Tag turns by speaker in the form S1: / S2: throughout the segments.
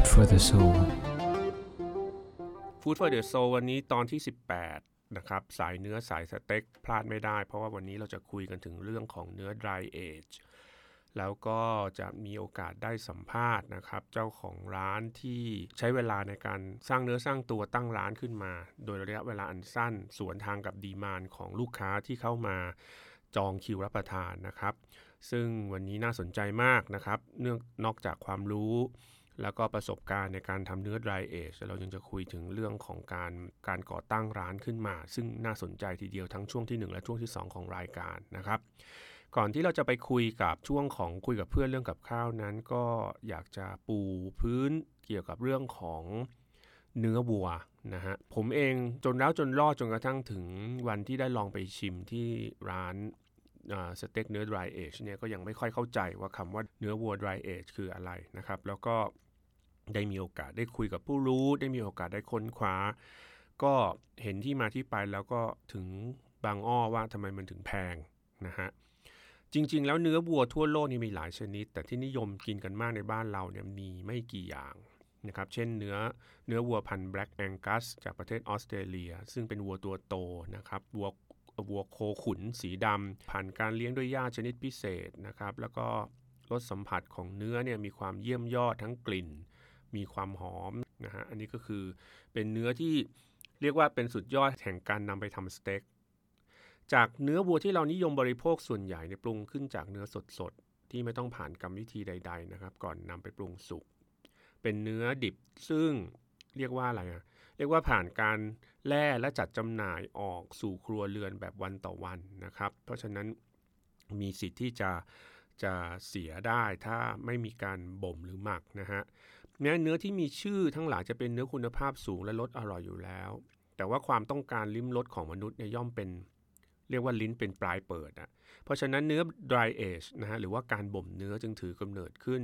S1: Food for the Soul
S2: Food for the Soul วันนี้ตอนที่ 18 นะครับ สายเนื้อสายสเต็กพลาดไม่ได้ เพราะว่าวันนี้เราจะคุยกันถึงเรื่องของเนื้อ dry age แล้วก็จะมีโอกาสได้สัมภาษณ์นะครับ เจ้าของร้านที่ใช้เวลาในการสร้างเนื้อสร้างตัวตั้งร้านขึ้นมา โดยระยะเวลาอันสั้น สวนทางกับดีมานของลูกค้าที่เข้ามาจองคิวรับประทานนะครับ ซึ่งวันนี้น่าสนใจมากนะครับ เนื่องนอกจากความรู้ แล้วก็ประสบการณ์ในการทำเนื้อ dry age เรายังจะคุยถึงเรื่องของการการก่อตั้งร้านขึ้นมา ซึ่งน่าสนใจทีเดียวทั้งช่วงที่ 1 และช่วงที่ 2 ของรายการนะครับ ก่อนที่เราจะไปคุยกับช่วงของคุยกับเพื่อนเรื่องกับข้าวนั้น ก็อยากจะปูพื้นเกี่ยวกับเรื่องของเนื้อวัวนะฮะผมเองจนแล้วจนรอดจนกระทั่งถึงวันที่ได้ลองไปชิมที่ร้านสเต็กเนื้อ dry age เนี่ยก็ยังไม่ค่อยเข้าใจว่าคำว่าเนื้อวัว dry age คืออะไรนะครับ แล้วก็ ได้มีโอกาสได้คุยกับผู้รู้ ได้มีโอกาสได้ค้นคว้า ก็เห็นที่มาที่ไปแล้วก็ถึงบางอ้อว่าทำไมมันถึงแพงนะฮะจริง ๆ แล้วเนื้อวัวทั่วโลกนี่มีหลายชนิด แต่ที่นิยมกินกันมากในบ้านเราเนี่ยมีไม่กี่อย่างนะครับเช่นเนื้อเนื้อวัวพันธุ์ Black Angus จากประเทศออสเตรเลีย ซึ่งเป็นวัวตัวโตนะครับวัววัวโคขุนสีดำผ่านการเลี้ยงด้วยหญ้าชนิดพิเศษนะครับแล้วก็รสสัมผัสของเนื้อเนี่ยมีความเยี่ยมยอดทั้งกลิ่น มีความหอมนะฮะอันนี้ก็คือเป็นเนื้อที่เรียกว่าเป็นสุดยอดแห่งการนำไปทำสเต็กจากเนื้อวัวที่เรานิยมบริโภคส่วนใหญ่ในปรุงขึ้นจากเนื้อสดๆ ที่ไม่ต้องผ่านกรรมวิธีใด ๆ นะครับ ก่อนนำไปปรุงสุกเป็นเนื้อดิบซึ่งเรียกว่าอะไรอะเรียกว่าผ่านการแล่และจัดจำหน่ายออกสู่ครัวเรือนแบบวันต่อวันนะครับ เพราะฉะนั้นมีสิทธิ์ที่จะจะเสียได้ถ้าไม่มีการบ่มหรือหมักนะฮะ แม้เนื้อที่มีชื่อทั้งหลายจะเป็นเนื้อคุณภาพสูงและรสอร่อยอยู่แล้ว แต่ว่าความต้องการลิ้มรสของมนุษย์เนี่ยย่อมเป็น เรียกว่าลิ้นเป็นปลายเปิดอะเพราะฉะนั้นเนื้อ dry age นะฮะหรือว่าการบ่มเนื้อจึงถือกำเนิดขึ้น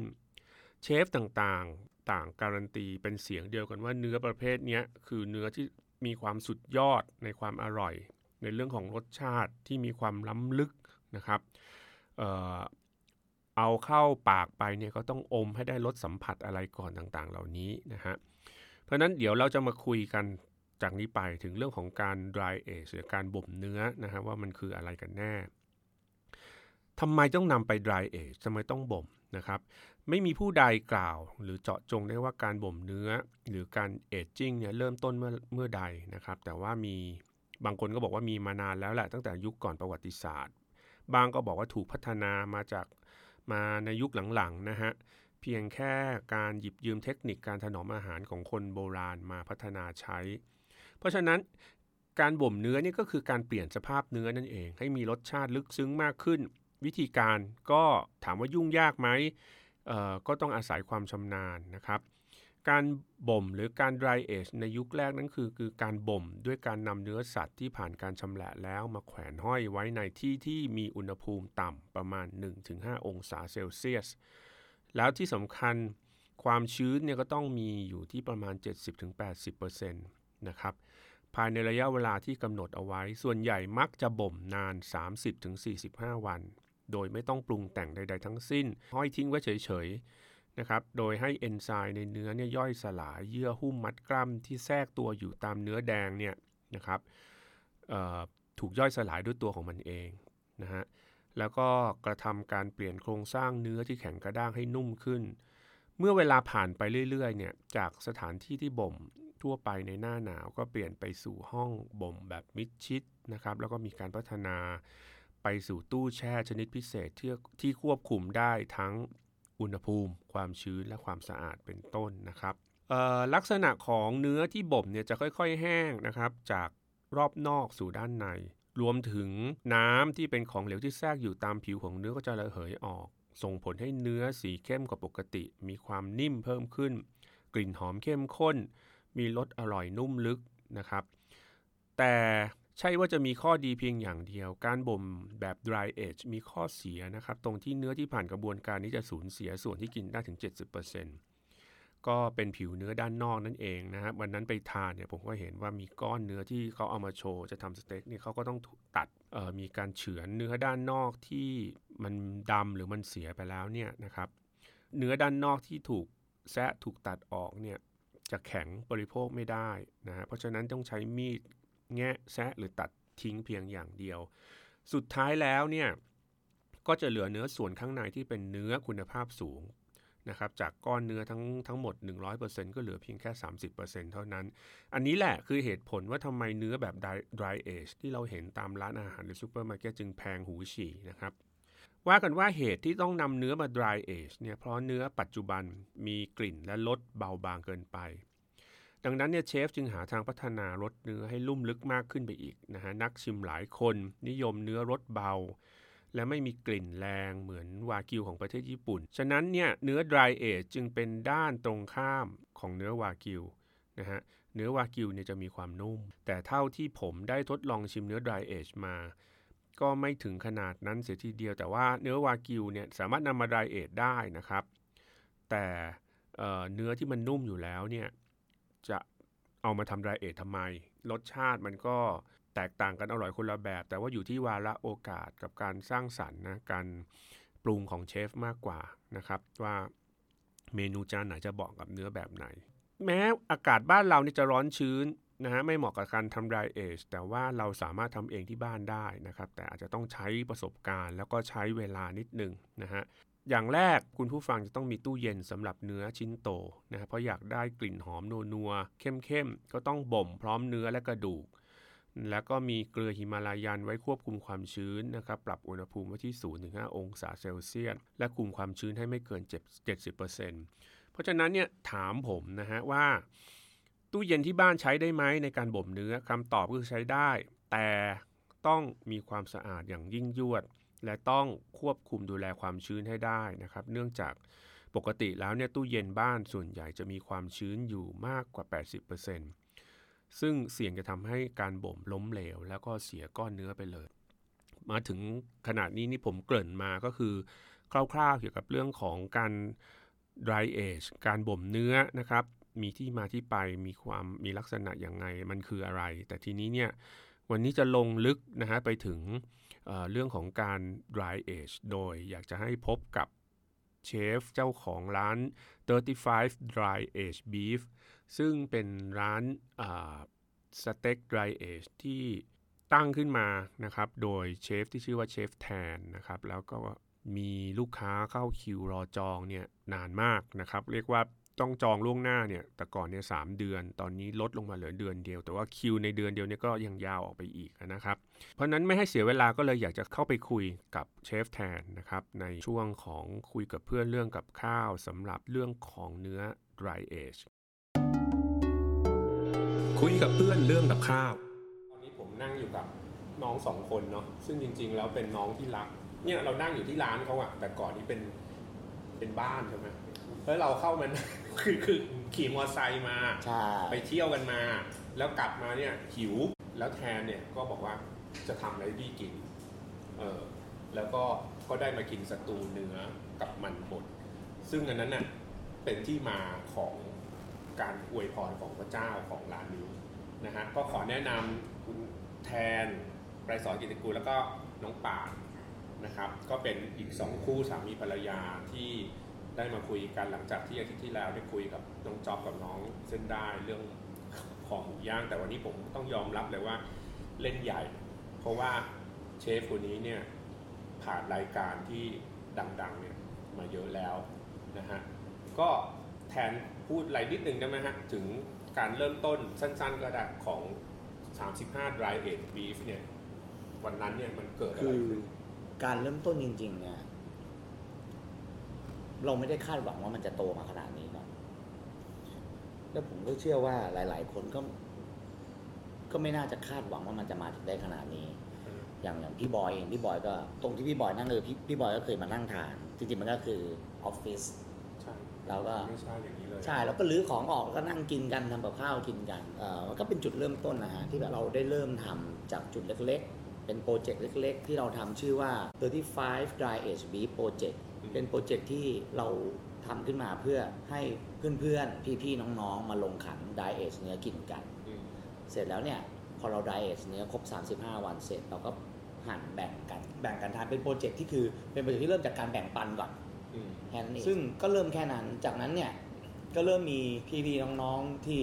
S2: เชฟต่างๆต่างการันตีเป็นเสียงเดียวกันว่าเนื้อประเภทนี้คือเนื้อที่มีความสุดยอดในความอร่อย ในเรื่องของรสชาติที่มีความล้ำลึกนะครับ เอาเข้าปากไปเนี่ยก็ต้องอมให้ได้รสสัมผัสอะไรก่อนต่างๆ เหล่านี้นะฮะ เพราะนั้นเดี๋ยวเราจะมาคุยกันจากนี้ไปถึงเรื่องของการ dry age หรือการบ่มเนื้อนะฮะว่ามันคืออะไรกันแน่ทำไมต้องนำไป dry age ทำไมต้องบ่มนะครับ ไม่มีผู้ใดกล่าวหรือเจาะจงได้ว่าการบ่มเนื้อ หรือการเอจจิ้งเนี่ยเริ่มต้นเมื่อเมื่อใดนะครับ แต่ว่ามีบางคนก็บอกว่ามีมานานแล้วแหละตั้งแต่ยุคก่อนประวัติศาสตร์ บางก็บอกว่าถูกพัฒนามาจาก มาในยุคหลังๆนะฮะเพียงแค่การหยิบยืมเทคนิคการถนอมอาหารของคนโบราณมาพัฒนาใช้ เพราะฉะนั้นการบ่มเนื้อนี่ก็คือการเปลี่ยนสภาพเนื้อนั่นเอง ให้มีรสชาติลึกซึ้งมากขึ้น วิธีการก็ถามว่ายุ่งยากไหมก็ต้องอาศัยความชำนาญนะครับ การบ่มหรือการ dry age ในยุคแรกนั้นคือคือการบ่มด้วยการนำเนื้อสัตว์ที่ผ่านการชำแหละแล้วมาแขวนห้อยไว้ในที่ที่มีอุณหภูมิต่ำประมาณ 1-5 องศาเซลเซียส แล้วที่สำคัญความชื้นเนี่ยก็ต้องมีอยู่ที่ประมาณ 70-80%นะครับภายในระยะเวลาที่กำหนดเอาไว้ ส่วนใหญ่มักจะบ่มนาน 30-45 วัน โดยไม่ต้องปรุงแต่งใด ๆ ทั้งสิ้น ห้อยทิ้งไว้เฉยๆ นะครับ โดยให้เอนไซม์ในเนื้อเนี่ยย่อยสลายเยื่อหุ้มมัดกล้ามที่แทรกตัวอยู่ตามเนื้อแดงเนี่ยนะครับถูกย่อยสลายด้วยตัวของมันเองนะฮะ แล้วก็กระทำการเปลี่ยนโครงสร้างเนื้อที่แข็งกระด้างให้นุ่มขึ้น เมื่อเวลาผ่านไปเรื่อยๆเนี่ยจากสถานที่ที่บ่มทั่วไปในหน้าหนาวก็เปลี่ยนไปสู่ห้องบ่มแบบมิดชิดนะครับ แล้วก็มีการพัฒนาไปสู่ตู้แช่ชนิดพิเศษที่ที่ควบคุมได้ทั้ง อุณหภูมิ ความชื้นและความสะอาดเป็นต้นนะครับลักษณะของเนื้อที่บ่มเนี่ยจะค่อย ๆ แห้งนะครับ จากรอบนอกสู่ด้านใน รวมถึงน้ำที่เป็นของเหลวที่แทรกอยู่ตามผิวของเนื้อก็จะระเหยออก ส่งผลให้เนื้อสีเข้มกว่าปกติ มีความนิ่มเพิ่มขึ้น กลิ่นหอมเข้มข้น มีรสอร่อยนุ่มลึกนะครับ แต่ ใช่ว่าจะมีข้อดีเพียงอย่างเดียว การบ่มแบบ dry age มีข้อเสียนะครับ ตรงที่เนื้อที่ผ่านกระบวนการนี้จะสูญเสียส่วนที่กินได้ถึง 70%ก็เป็นผิวเนื้อด้านนอกนั่นเองนะครับวันนั้นไปทานเนี่ยผมก็เห็นว่ามีก้อนเนื้อที่เขาเอามาโชว์จะทำสเต็กเนี่ยเขาก็ต้องตัดมีการเฉือนเนื้อด้านนอกที่มันดำหรือมันเสียไปแล้วเนี่ยนะครับเนื้อด้านนอกที่ถูกแซะถูกตัดออกเนี่ยจะแข็งบริโภคไม่ได้นะฮะเพราะฉะนั้นต้องใช้มีด แงะแซะหรือตัดทิ้งเพียงอย่างเดียว สุดท้ายแล้วเนี่ยก็จะเหลือเนื้อส่วนข้างในที่เป็นเนื้อคุณภาพสูงนะครับจากก้อนเนื้อทั้งทั้งหมด 100%ก็เหลือเพียงแค่ 30%เท่านั้น อันนี้แหละคือเหตุผลว่าทำไมเนื้อแบบ dry age ที่เราเห็นตามร้านอาหารหรือซูเปอร์มาร์เก็ตจึงแพงหูฉี่นะครับ ว่ากันว่าเหตุที่ต้องนำเนื้อมา dry age เนี่ยเพราะเนื้อปัจจุบันมีกลิ่นและรสเบาบางเกินไป ดังนั้นเนี่ยเชฟจึงหาทางพัฒนารสเนื้อให้ลุ่มลึกมากขึ้นไปอีกนะฮะนักชิมหลายคนนิยมเนื้อรสเบา และไม่มีกลิ่นแรงเหมือนวากิวของประเทศญี่ปุ่น ฉะนั้นเนี่ยเนื้อ dry age จึงเป็นด้านตรงข้ามของเนื้อวากิวนะฮะเนื้อวากิวเนี่ยจะมีความนุ่ม แต่เท่าที่ผมได้ทดลองชิมเนื้อ dry age มา ก็ไม่ถึงขนาดนั้นเสียทีเดียว แต่ว่าเนื้อวากิวเนี่ยสามารถนำมา dry age ได้นะครับ แต่เเนื้อที่มันนุ่มอยู่แล้วเนี่ย จะเอามาทำ dry age ทำไม รสชาติมันก็แตกต่างกันอร่อยคนละแบบ แต่ว่าอยู่ที่วาระโอกาสกับการสร้างสรรค์นะการปรุงของเชฟมากกว่านะครับ ว่าเมนูจานไหนจะบอกกับเนื้อแบบไหน แม้อากาศบ้านเรานี่จะร้อนชื้นนะฮะไม่เหมาะกับการทำ dry age แต่ว่าเราสามารถทำเองที่บ้านได้นะครับ แต่อาจจะต้องใช้ประสบการณ์ แล้วก็ใช้เวลานิดนึงนะฮะ อย่างแรกคุณผู้ฟังจะต้องมีตู้เย็นสำหรับเนื้อชิ้นโตนะฮะเพราะอยากได้กลิ่นหอมนัวๆเข้มๆก็ต้องบ่มพร้อมเนื้อและกระดูก แล้วก็มีเกลือหิมาลายันไว้ควบคุมความชื้นนะครับปรับอุณหภูมิไว้ที่ 0-5 องศาเซลเซียสและคุมความชื้นให้ไม่เกิน 70%เพราะฉะนั้นเนี่ยถามผมนะฮะว่า ตู้เย็นที่บ้านใช้ได้ไหมในการบ่มเนื้อคำตอบคือใช้ได้ แต่ต้องมีความสะอาดอย่างยิ่งยวด และต้องควบคุมดูแลความชื้นให้ได้นะครับ เนื่องจากปกติแล้วเนี่ยตู้เย็นบ้านส่วนใหญ่จะมีความชื้นอยู่มากกว่า 80%ซึ่งเสี่ยงจะทำให้การบ่มล้มเหลว แล้วก็เสียก้อนเนื้อไปเลย มาถึงขนาดนี้นี่ผมเกริ่นมาก็คือ คร่าวๆเกี่ยวกับเรื่องของการ dry age การบ่มเนื้อนะครับ มีที่มาที่ไปมีความมีลักษณะอย่างไงมันคืออะไร แต่ทีนี้เนี่ยวันนี้จะลงลึกนะฮะไปถึง เเรื่องของการ dry age โดยอยากจะให้พบกับเชฟเจ้าของร้าน 35 dry age beef ซึ่งเป็นร้านสเต็ก dry age ที่ตั้งขึ้นมานะครับ โดยเชฟที่ชื่อว่าเชฟแทนนะครับ แล้วก็มีลูกค้าเข้าคิวรอจองเนี่ยนานมากนะครับ เรียกว่า ต้องจองล่วงหน้าเนี่ย แต่ก่อนเนี่ยสเดือน ตอนนี้ลดลงมาเหลือเดือนเดียว แต่ว่าคิวในเดือนเดียวเนี่ยก็ยังยาวออกไปอีกนะครับ เพราะนั้นไม่ให้เสียเวลาก็เลยอยากจะเข้าไปคุยกับเชฟแทนนะครับ ในช่วงของคุยกับเพื่อนเรื่องกับข้าวสำหรับเรื่องของเนื้อ dry age คุยกับเพื่อนเรื่องกับข้าว ตอนนี้ผมนั่งอยู่กับน้องสองคนเนาะ ซึ่งจริง ๆ แล้วเป็นน้องที่รัก เนี่ยเรานั่งอยู่ที่ร้านเขาอะแต่ก่อนนี้เป็นเป็นบ้านใช่ไหม แล้วเราเข้ามันคือคือขี่มอเตอร์ไซค์มา
S1: ใช่
S2: ไปเที่ยวกันมา แล้วกลับมาเนี่ยหิวแล้วแทนเนี่ยก็บอกว่าจะทำอะไรดีกินเออแล้วก็ก็ได้มากินสตูเนื้อกับมันบดซึ่งอันนั้นน่ะเป็นที่มาของการอวยพรของพระเจ้าของร้านนี้นะฮะก็ขอแนะนำคุณแทนไกรสอนกิติกูลแล้วก็น้องป่านนะครับ ก็เป็นอีกสองคู่สามีภรรยาที่ ได้มาคุยกันหลังจากที่อาทิตย์ที่แล้วได้คุยกับน้องจอบกับน้องเส้นได้เรื่องของหมูย่าง แต่วันนี้ผมต้องยอมรับเลยว่าเล่นใหญ่ เพราะว่าเชฟคนนี้เนี่ยผ่านรายการที่ดังๆเนี่ยมาเยอะแล้วนะฮะก็แทนพูดอะไรนิดนึงได้ไหมฮะ ถึงการเริ่มต้นสั้นๆก็ได้ของ 35 dry aged beef เนี่ยวันนั้นเนี่ยมันเกิดอะไร
S1: คือการเริ่มต้นจริงๆเนี่ย เราไม่ได้คาดหวังว่ามันจะโตมาขนาดนี้เนาะแล้วผมก็เชื่อว่าหลาย ๆ คนก็ ก็ไม่น่าจะคาดหวังว่ามันจะมาถึงได้ขนาดนี้ อย่างอย่างพี่บอยเองพี่บอยก็ ตรงที่พี่บอยนั่งเลยพี่พี่บอยก็เคยมานั่งทาน จริงๆมันก็คือออฟฟิศ
S2: ใช่
S1: แล้วก็
S2: ไม่ใช่อย่างนี้เลย
S1: ใช่แล้วก็รื้อของออกแล้วก็นั่งกินกันทำกับข้าวกินกันเอ่อมันก็เป็นจุดเริ่มต้นนะฮะที่แบบเราได้เริ่มทำจากจุดเล็ก ๆ เป็นโปรเจกต์เล็ก ๆ ที่เราทำชื่อว่า35 Dry Age Beef Project เป็นโปรเจกต์ที่เราทำขึ้นมาเพื่อให้เพื่อนๆ พี่ๆ น้องๆ มาลงขัน Dry Age เนื้อกินกัน
S2: อืม
S1: เสร็จแล้วเนี่ยพอเรา Dry Age เนื้อครบ 35 วันเสร็จเราก็หั่นแบ่งกัน แบ่งกันทานเป็นโปรเจกต์ที่คือเป็นโปรเจกต์ที่เริ่มจากการแบ่งปันก่อน
S2: อืม
S1: แค่นั้นเองซึ่งก็เริ่มแค่นั้นจากนั้นเนี่ยก็เริ่มมีพี่ๆ น้องๆ ที่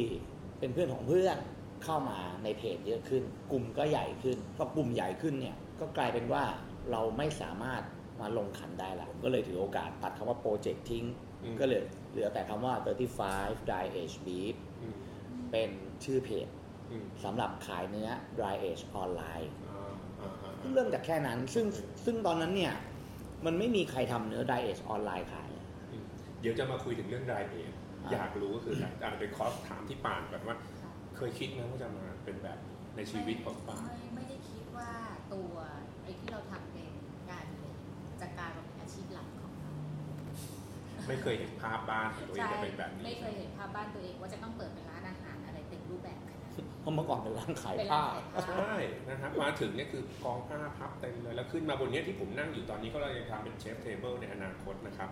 S1: เป็นเพื่อนของเพื่อนเข้ามาในเพจเยอะขึ้น กลุ่มก็ใหญ่ขึ้นพอกลุ่มใหญ่ขึ้นเนี่ยก็กลายเป็นว่าเราไม่สามารถ มาลงขันได้ละผมก็เลยถือโอกาสตัดคำว่าโปรเจกต์ทิ้ง
S2: อืม
S1: ก็เลยเหลือแต่คำว่า 35 dry age beef
S2: อืม
S1: เป็นชื่อเพจ
S2: อืม
S1: สำหรับขายเนื้อ dry age ออนไลน์
S2: อ่าอ่าอ่า
S1: เริ่มจากแค่นั้นซึ่งซึ่งตอนนั้นเนี่ย มันไม่มีใครทำเนื้อ dry age ออนไลน์ขาย
S2: อืมเดี๋ยวจะมาคุยถึงเรื่องรายเอง
S1: อ่า
S2: อยากรู้ก็คืออาจจะเป็นคอร์สถามที่ป่านก่อนว่า เคยคิดไหมว่าจะมาเป็นแบบนี้ในชีวิตของป่าน
S3: ไม่ไม่ได้คิดว่าตัวไอ้ที่เราทำเป็นงานเลย จะกลายมาเป็นอาชีพหลักของเรา
S2: ไม่เคยเห็นภาพบ้านของตัวเองจะเป็นแบบนี้
S3: ไม่เคยเห็นภาพบ้านตัวเองว่าจะต้องเปิดเป็นร้านอาหารอะไรเต็มรูปแบบขนาดนั้น
S1: เพราะเมื่อก่อนเป็นร้านขาย
S3: เป็น
S1: ผ้า
S3: ร้านขายผ้า
S2: ใช่นะครับมาถึงเนี่ยคือกองผ้าพับเต็มเลยแล้วขึ้นมาบนเนี้ยที่ผมนั่งอยู่ตอนนี้ก็เราจะทำเป็น chef's table ในอนาคตนะครับ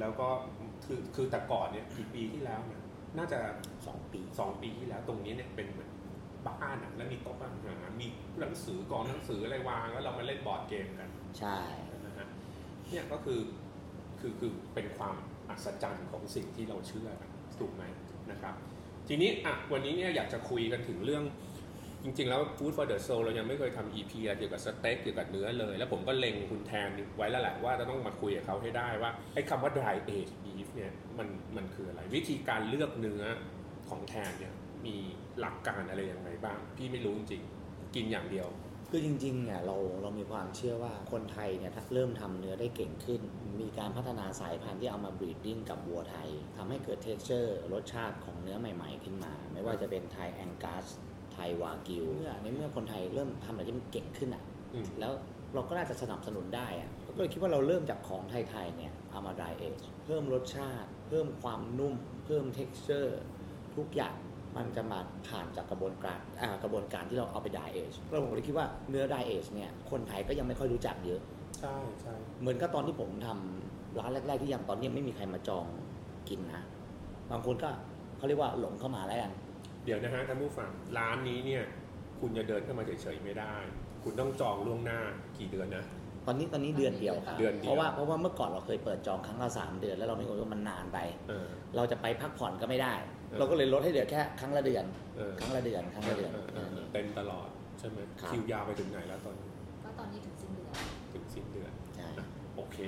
S2: แล้วก็คือคือแต่ก่อนเนี่ยกี่ปีที่แล้วเนี่ยน่าจะ
S1: สองปี
S2: สองปีที่แล้วตรงนี้เนี่ยเป็นเหมือนบ้านอะแล้วมีโต๊ะอาหารมีหนังสือกองหนังสืออะไรวางแล้วเรามาเล่นบอร์ดเกมกัน
S1: ใช่
S2: นะฮะ เนี่ยก็คือคือคือเป็นความอัศจรรย์ของสิ่งที่เราเชื่อถูกไหมนะครับ ทีนี้อะวันนี้เนี่ยอยากจะคุยกันถึงเรื่องจริงๆ แล้ว Food for the Soul เรายังไม่เคยทำ EP อะไรเกี่ยวกับสเต็กเกี่ยวกับเนื้อเลย แล้วผมก็เล็งคุณแทนไว้แล้วแหละว่าจะต้องมาคุยกับเขาให้ได้ว่าไอ้คำว่า dry age beef เนี่ยมันมันคืออะไร วิธีการเลือกเนื้อของแทนเนี่ยมีหลักการอะไรยังไงบ้าง พี่ไม่รู้จริงกินอย่างเดียว
S1: คือจริงๆเนี่ยเราเรามีความเชื่อว่าคนไทยเนี่ยถ้าเริ่มทำเนื้อได้เก่งขึ้น มีการพัฒนาสายพันธุ์ที่เอามา breeding กับวัวไทยทำให้เกิด texture รสชาติของเนื้อใหม่ๆ ขึ้นมา ไม่ว่าจะเป็นไทยแองกัสไทยวากิวเมื่อในเมื่อคนไทยเริ่มทำอะไรที่มันเก่งขึ้นอะ
S2: อืม
S1: แล้วเราก็น่าจะสนับสนุนได้อะก็เลยคิดว่าเราเริ่มจากของไทยๆเนี่ยเอามา dry age เพิ่มรสชาติ เพิ่มความนุ่ม เพิ่ม texture ทุกอย่าง มันจะมาผ่านจากกระบวนการอ่ากระบวนการที่เราเอาไป dry age เราผมเลยคิดว่าเนื้อ dry age เนี่ยคนไทยก็ยังไม่ค่อยรู้จักเยอะ
S2: ใช่ใช่
S1: เหมือนกับตอนที่ผมทำร้านแรก ๆ ที่ยังตอนนี้ยังไม่มีใครมาจองกินนะ บางคนก็เขาเรียกว่าหลงเข้ามาแล้วกัน
S2: เดี๋ยวนะฮะท่านผู้ฟังร้านนี้เนี่ย คุณจะเดินเข้ามาเฉยๆไม่ได้ คุณต้องจองล่วงหน้ากี่เดือนนะ
S1: ตอนนี้ตอนนี้เดือนเดียวครับ
S2: เดือนเดียว
S1: เพราะว่าเพราะว่าเมื่อก่อนเราเคยเปิดจองครั้งละสามเดือนแล้วเราไม่รู้ว่ามันนานไป
S2: เออ
S1: เราจะไปพักผ่อนก็ไม่ได้
S2: เออ
S1: เราก็เลยลดให้เหลือแค่ครั้งละเดือน
S2: เออ
S1: ครั้งละเดือนครั้งละเดือน
S2: เออเออเออเต็มตลอดใช่ไหม
S1: ครับ
S2: คิวยาวไปถึงไหนแล้วตอนนี้
S3: ก็ตอนนี้ถึงสิ้นเดือน
S2: ถึงสิ้นเดือน
S1: ใช่
S2: โอเค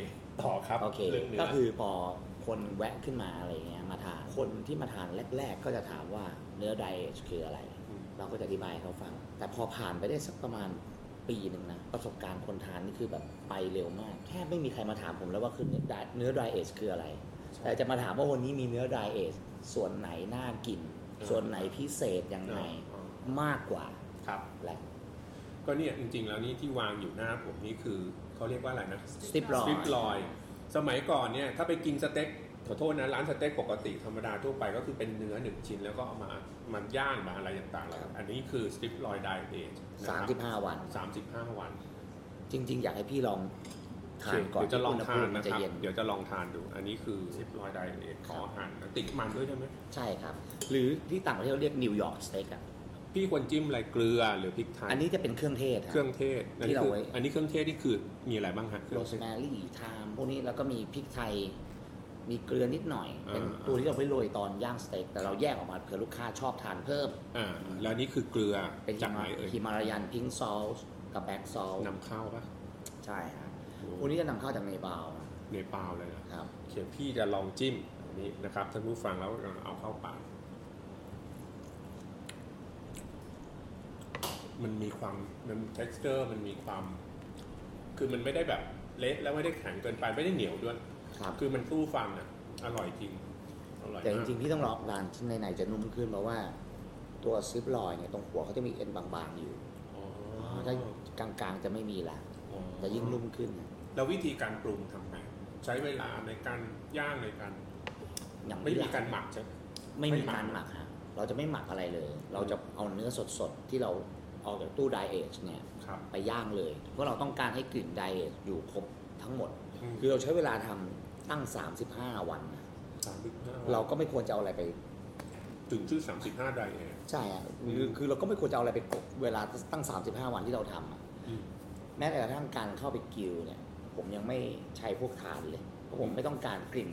S2: ต่อครับ
S1: โอเค
S2: เรื่องเนื้
S1: ก็คือพอคนแวะขึ้นมาอะไรเงี้ยมาทานคนที่มาทานแรก ๆ ก็จะถามว่าเนื้อไดเอทคืออะไร
S2: ม
S1: เราก็จะอธิบายให้เขาฟัง แต่พอผ่านไปได้สักประมาณปีหนึ่งนะประสบการณ์คนทานนี่คือแบบไปเร็วมาก แทบไม่มีใครมาถามผมแล้วว่าคือเนื้อ dry- เนื้อ dry age คืออะไร แต่จะมาถามว่าวันนี้มีเนื้อ dry age ส่วนไหนน่ากิน ส่วนไหนพิเศษยังไง
S2: อ๋อ
S1: มากกว่า
S2: ครับ
S1: แหละ
S2: ก็เนี่ยจริง ๆ แล้วนี่ที่วางอยู่หน้าผมนี่คือเขาเรียกว่าอะไรนะ
S1: Strip loin
S2: สตริปลอย สมัยก่อนเนี่ยถ้าไปกินสเต็กขอโทษนะร้านสเต็กปกติธรรมดาทั่วไปก็คือเป็นเนื้อหนึ่งชิ้นแล้วก็เอามามันย่างมาอะไรต่างๆแล้วอันนี้คือ striploin dry age
S1: 35วัน
S2: สามสิบห้าวัน
S1: จริง ๆ อยากให้พี่ลอง ทา
S2: โอนเค
S1: ก่อน
S2: เดี๋ยวจะลอง
S1: ที่
S2: ทาน
S1: อุณหภูมิมั
S2: นะ
S1: นจะ
S2: ครับ
S1: เย็น
S2: เดี๋ยวจะลองทานดู อันนี้คือ striploin dry age ขออาหารติดมันด้วยใช่ไหม
S1: ใช่ครับ หรือที่ต่างประเทศเราเรียก New York steak อะ
S2: พี่ควรจิ้มอะไรเกลือหรือพริกไทย
S1: อันนี้จะเป็นเครื่องเทศ
S2: เครื่องเทศอัน
S1: ที่
S2: นี้
S1: เรา
S2: คือ
S1: ไว้
S2: อันนี้เครื่องเทศนี่คือมีอะไรบ้างฮะ
S1: โรสแมรี่ไทม์พวกนี้แล้วก็มีพริกไทย มีเกลือนิดหน่อย
S2: อ่า
S1: เป็นตัวที่เราไว้โรยตอนย่างสเต็ก แต่เราแยกออกมาเผื่อลูกค้าชอบทานเพิ่ม
S2: อ่า แล้วนี่คือเกลือ
S1: เป็น
S2: จากไหนเอ่ย
S1: Himalayan pink salt กับ black salt
S2: นำเข้าปะ
S1: ใช่ครับ พวกนี้จะนำเข้าจากเนปาล
S2: เนปาลเลยนะ
S1: ครับ
S2: เขียนพี่จะลองจิ้มอันนี้นะครับท่านผู้ฟังแล้วเอาเข้าปากมันมีความมัน texture มันมีความ คือมันไม่ได้แบบเละแล้วไม่ได้แข็งเกินไปไม่ได้เหนียวด้วย
S1: ครับ
S2: คือมันสู้ฟันอะ อร่อยจริงอร่อย
S1: แต่จ
S2: มาก
S1: ริงๆพี่ต้องรอร้านที่ในไหนๆจะนุ่มขึ้นเพราะว่า ตัวซิปลอยเนี่ยตรงหัวเขาจะมีเอ็นบางๆอยู่
S2: อ๋อ
S1: ถ้ากลางๆจะไม่มีละ
S2: อ๋อ
S1: จะยิ่งนุ่มขึ้น
S2: แล้ววิธีการปรุงทำไงใช้เวลาในการย่างในการ
S1: อย่าง
S2: ไม่มี
S1: หลั
S2: การหมักใช่ไหม
S1: ไม่มี
S2: ไม่หมัก
S1: การหมักฮะเราจะไม่หมักอะไรเลย เราจะเอาเนื้อสดๆที่เราออกจากตู้ไดเอทเนี่ย
S2: ครับ
S1: ไปย่างเลย เพราะเราต้องการให้กลิ่นไดเอทอยู่ครบทั้งหมด
S2: ม
S1: คือเราใช้เวลาทำตั้ง 35 วันนะ
S2: สามสิบห้า
S1: เราก็ไม่ควรจะเอาอะไรไป
S2: ถึงชื่อสามสิบห้าไดเอท
S1: ใช่อะคือคือเราก็ไม่ควรจะเอาอะไรไปกบเวลาตั้ง 35 วันที่เราทำอะแม้แต่กระทั่งการเข้าไปกิลเนี่ย ผมยังไม่ใช้พวกทานเลยเพราะผมไม่ต้องการกลิ่น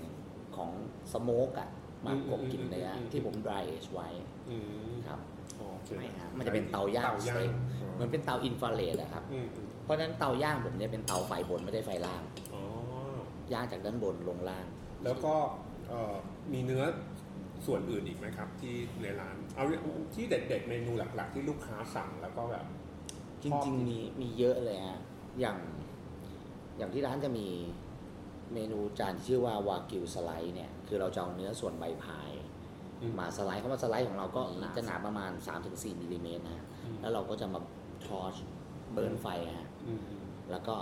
S1: ของสโมกอะมากบกินเนื้อ
S2: อืม
S1: ที่ผม dry age ไว้
S2: อืม
S1: ครับ
S2: อ๋อโอเค
S1: ไม่ฮะมันจะเป็นเตาย่าง
S2: เตาย่า
S1: สเต็
S2: ง
S1: กเหมือนเป็นเตาอินฟราเรดอะครับ
S2: อืมอืม
S1: เพราะฉะนั้นเตาย่างผมเนี่ยเป็นเตาไฟบนไม่ได้ไฟล่าง
S2: อ๋อ
S1: ย่างจากด้านบนลงล่าง
S2: แล้วก็เอ่อมีเนื้อส่วนอื่นอีกไหมครับ ที่ในร้านเอาที่เด็ดๆเมนูหลัก ๆ ที่ลูกค้าสั่งแล้วก็แบบ
S1: จริง ๆ มีมีเยอะเลยฮะอย่าง อย่างที่ร้านจะมีเมนูจานที่ชื่อว่าวากิวสไลด์เนี่ยคือเราจะเอาเนื้อส่วนใบพาย
S2: อืม
S1: มาสไลด์คำว่าสไลด์ของเราก็
S3: หนา
S1: จะหนาประมาณ 3-4มิลลิเมตรนะฮะ
S2: อืม
S1: แล้วเราก็จะมา torch burn ไฟฮะ
S2: อืมอืม
S1: แล้วก็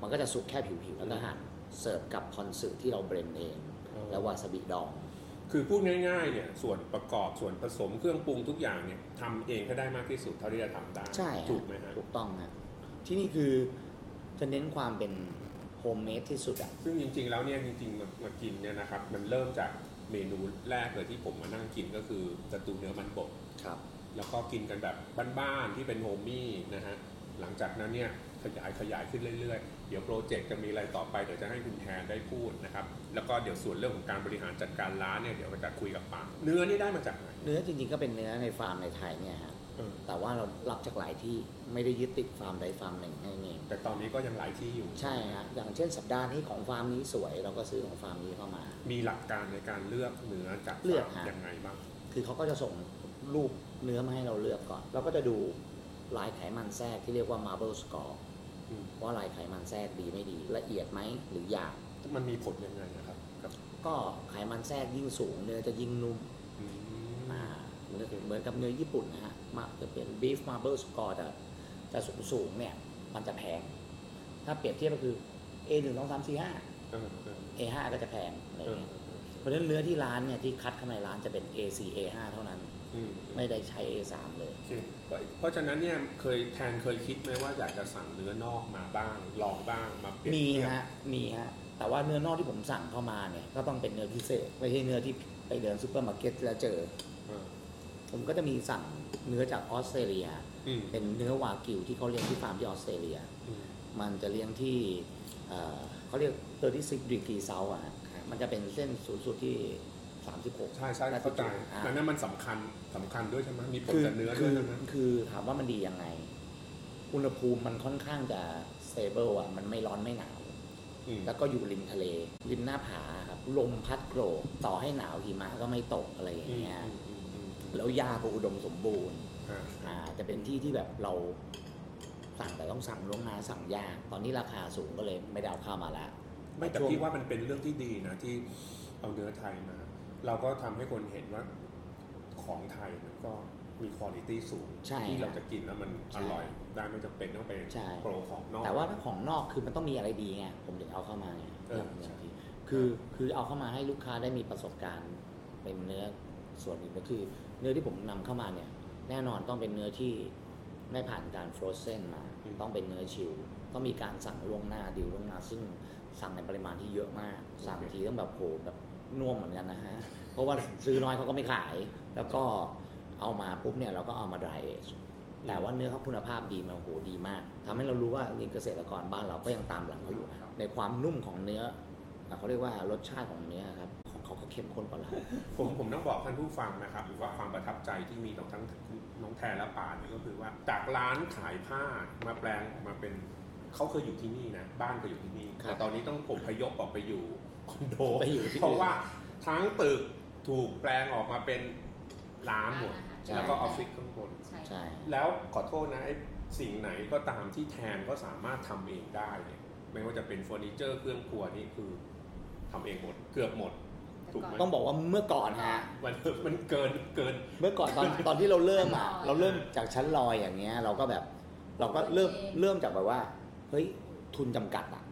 S1: มันก็จะสุกแค่ผิวๆแล้วก็หั่นเสิร์ฟกับพอนซึที่เรา blend เอง
S2: อ๋อ
S1: แล้ววาซาบิดอง
S2: คือพูดง่ายๆเนี่ยส่วนประกอบส่วนผสมเครื่องปรุงทุกอย่างเนี่ยทำเองให้ได้มากที่สุดเท่าที่จะทำได้
S1: ใช่ฮะ
S2: ถูกไหมฮะ
S1: ถูกต้องฮะที่นี่คือ จะเน้นความเป็นโฮมเมดที่สุดอะ
S2: ซึ่งจริงๆแล้วเนี่ยจริงๆมามากินเนี่ยนะครับ มันเริ่มจากเมนูแรกเลยที่ผมมานั่งกินก็คือสตูเนื้อมันบด
S1: ครับ
S2: แล้วก็กินกันแบบบ้านๆที่เป็น homey นะฮะหลังจากนั้นเนี่ยขยายขยายขึ้นเรื่อยๆ เดี๋ยวโปรเจกต์จะมีอะไรต่อไปเดี๋ยวจะให้คุณแทนได้พูดนะครับ แล้วก็เดี๋ยวส่วนเรื่องของการบริหารจัดการร้านเนี่ยเดี๋ยวจะคุยกับปาเนื้อนี่ได้มาจากไหน
S1: เนื้อจริงๆก็เป็นเนื้อในฟาร์มในไทยเนี่ยฮะ
S2: เออ
S1: แต่ว่าเรารับจากหลายที่ไม่ได้ยึดติดฟาร์มใดฟาร์มหนึ่งให้เอง
S2: แต่ตอนนี้ก็ยังหลายที่อยู่
S1: ใช่ฮะอย่างเช่นสัปดาห์นี้ของฟาร์มนี้สวย เราก็ซื้อของฟาร์มนี้เข้ามา
S2: มีหลักการในการเลือกเนื้อจาก
S1: เลือก
S2: ฟาร์ม
S1: ฮะ
S2: ยังไงบ้าง
S1: คือเขาก็จะส่งรูปเนื้อมาให้เราเลือกก่อน เราก็จะดูลายไขมันแทรกที่เรียกว่า marble score
S2: อืม
S1: ว่าลายไขมันแทรกดีไม่ดีละเอียดไหมหรือหยาบ
S2: มันมีผลยังไงนะครับกับ
S1: ก็ไขมันแทรกยิ่งสูงเนื้อจะยิ่งนุ่ม
S2: อื ม
S1: อ่าเหมือนเหมือนกับเนื้อญี่ปุ่นนะฮะมาจะเป็น beef marble score แต่แต่สูงสูงๆเนี่ย มันจะแพง ถ้าเปรียบเทียบก็คือ A 1 2 3 4 5
S2: เออเออ
S1: A 5ก็จะแพงอะไร
S2: เออ
S1: เงี้ยเพราะฉะนั้นเนื้อที่ร้านเนี่ยที่คัดเข้ามาในร้านจะเป็น A 4 A 5เท่านั้น
S2: อืม
S1: ไม่ได้ใช้ A 3เลย
S2: โอเคเพราะฉะนั้นเนี่ยเคยแทนเคยคิดไหมว่าอยากจะสั่งเนื้อนอกมาบ้างลองบ้างมาเปรียบ
S1: มี
S2: เทียบ
S1: ฮะมีฮะแต่ว่าเนื้อนอกที่ผมสั่งเข้ามาเนี่ยก็ต้องเป็นเนื้อพิเศษไม่ใช่เนื้อที่ไปเดินซูเปอร์มาร์เก็ตแล้วเจอ
S2: เออ
S1: ผมก็จะมีสั่งเนื้อจากออสเตรเลีย
S2: อืม
S1: เป็นเนื้อวากิวที่เขาเลี้ยงที่ฟาร์มที่ออสเตรเลีย
S2: อืม
S1: มันจะเลี้ยงที่เอ่อเขาเรียก 36 degree south อะฮะมันจะเป็นเส้นศูนย์สูตรที่ 36
S2: ใช่ใช่เข้าใจ
S1: อ่า
S2: แต่นั่นมันสำคัญสำคัญด้วยใช่ไหมมีผล
S1: คือ
S2: กับเนื้อด้
S1: คื
S2: วย
S1: อ
S2: ใช่ไหม
S1: คือถามว่ามันดียังไง อุณหภูมิมันค่อนข้างจะ stable อะ มันไม่ร้อนไม่หนาว
S2: อืม
S1: แล้วก็อยู่ริมทะเล ริมหน้าผาครับ ลมพัดโกรกต่อให้หนาวหิมะก็ไม่ตกอะไรอย่าง
S2: อืม
S1: เงี้ย
S2: อืมอืมอืม
S1: แล้วหญ้าก็อุดมสมบูรณ์
S2: อ่า
S1: อ่าจะเป็นที่ที่แบบเราสั่งแต่ต้องสั่งล่วงหน้าสั่งยากตอนนี้ราคาสูงก็เลยไม่ได้เอาเข้ามาแล้ว
S2: ไม่แต่
S1: ช่วง
S2: พี่ว่ามันเป็นเรื่องที่ดีนะที่เอาเนื้อไทยมา เราก็ทำให้คนเห็นว่าของไทยมันก็มีคุณภาพสูง
S1: ใช่
S2: ที่เรา
S1: ฮะ
S2: จะกินแล้วมัน
S1: ใช่
S2: อร่อยได้ไม่จำเป็นต้องไป
S1: ใช่
S2: โปรของนอก
S1: แต่ว่าถ้าของนอกคือมันต้องมีอะไรดีไงผมถึงเอาเข้ามาไง
S2: เออ
S1: อย่าง
S2: ใช่
S1: ที่คือคือเอาเข้ามาให้ลูกค้าได้มีประสบการณ์เป็นเนื้อส่วนหนึ่งก็คือ เนื้อที่ผมนำเข้ามาเนี่ย แน่นอนต้องเป็นเนื้อที่ไม่ผ่านการ frozen มา ต้องเป็นเนื้อ chill ต้องมีการสั่งล่วงหน้าดิวล่วงหน้า ซึ่งสั่งในปริมาณที่เยอะมากสั่งทีต้องแบบโหแบบน่วมเหมือนกันนะฮะ เพราะว่าซื้อน้อยเขาก็ไม่ขาย แล้วก็เอามาปุ๊บเนี่ยเราก็เอามา dry age แต่ว่าเนื้อเขาคุณภาพดีมันโอ้โหดีมากทำให้เรารู้ว่าจริงๆเกษตรกรบ้านเราก็ยังตามหลังเขาอยู่นะในความนุ่มของเนื้ออะเขาเรียกว่ารสชาติของเนื้อครับของ เขาก็เข้มข้นกว่าเรา
S2: ผมผมต้องบอกท่านผู้ฟังนะครับหรือว่าความประทับใจที่มีต่อทั้งน้องแทนและป่านเนี่ยก็คือว่าจากร้านขายผ้ามาแปลงออกมาเป็นเขาเคยอยู่ที่นี่นะบ้านก็อยู่ที่นี่
S1: ครับ
S2: แต่ตอนนี้ต้องผมพยพออกไปอยู่คอนโด
S1: ไปอยู่ที่อื่น
S2: เพราะว่าทั้งตึกถูกแปลงออกมาเป็นร้านหมด
S1: ใช่
S2: แล้วก็ออฟฟิศข้างบน
S3: ใช่
S1: ใช่
S2: แล้วขอโทษนะไอ้สิ่งไหนก็ตามที่แทนก็สามารถทำเองได้เนี่ยไม่ว่าจะเป็นเฟอร์นิเจอร์เครื่องครัวนี่คือทำเองหมดเกือบหมด ถูกไหม
S1: ต้องบอกว่าเมื่อก่อนฮะ
S2: มันมันเกินเกิน
S1: เมื่อก่อนตอนตอนที่เราเริ่มอะ
S3: ชั้นลอย
S1: เราเริ่มจากชั้นลอยอย่างเงี้ย เราก็แบบ เราก็เริ่ม
S3: เอง
S1: เริ่มจากแบบว่า เฮ้ยทุนจำกัดอะ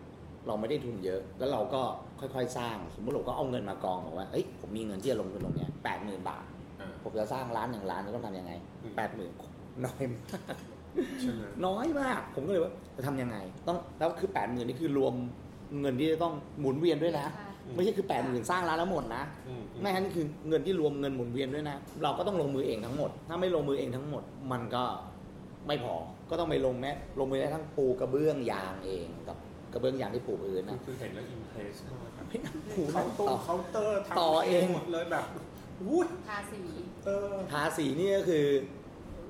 S1: เราไม่ได้ทุนเยอะ แล้วเราก็ค่อยๆ สร้าง สมมติเราก็เอาเงินมากองบอกว่าเฮ้ยผมมีเงินที่จะลงทุนตรงเนี้ยแปดหมื่นบาท
S2: อ่า
S1: ผมจะสร้างร้านหนึ่งร้านจะต้องทำยังไง
S2: อืม
S1: แปดหมื่นน้อยมาก
S2: ใช่ไหม
S1: น้อยมาก ผมก็เลยว่าจะทำยังไง ต้องแล้วคือแปดหมื่นนี่คือรวมเงินที่จะต้องหมุนเวียนด้วยนะ ไม่ใช่คือแปดหมื่นสร้างร้านแล้วหมดนะ
S2: อืม
S1: ไม่งั้นคือเงินที่รวมเงินหมุนเวียนด้วยนะ เราก็ต้องลงมือเองทั้งหมด ถ้าไม่ลงมือเองทั้งหมด มันก็ไม่พอ ก็ต้องไปลงแม้ลงมือได้ทั้งปูกระเบื้องยางเองกับกระเบื้องยางที่ปูพื้น
S2: คือ
S1: นะ
S2: คือเห็นแล้ว impress มากครับ
S1: ปู
S2: เขา
S1: นั่ง
S2: ตรง
S1: ต่อ
S2: เคาน์เตอร์ทำ
S1: ต่อเอง
S2: หมดเลยแบบวุ้ย
S3: ทาสี
S2: เออ
S1: ทาสีนี่ก็คือ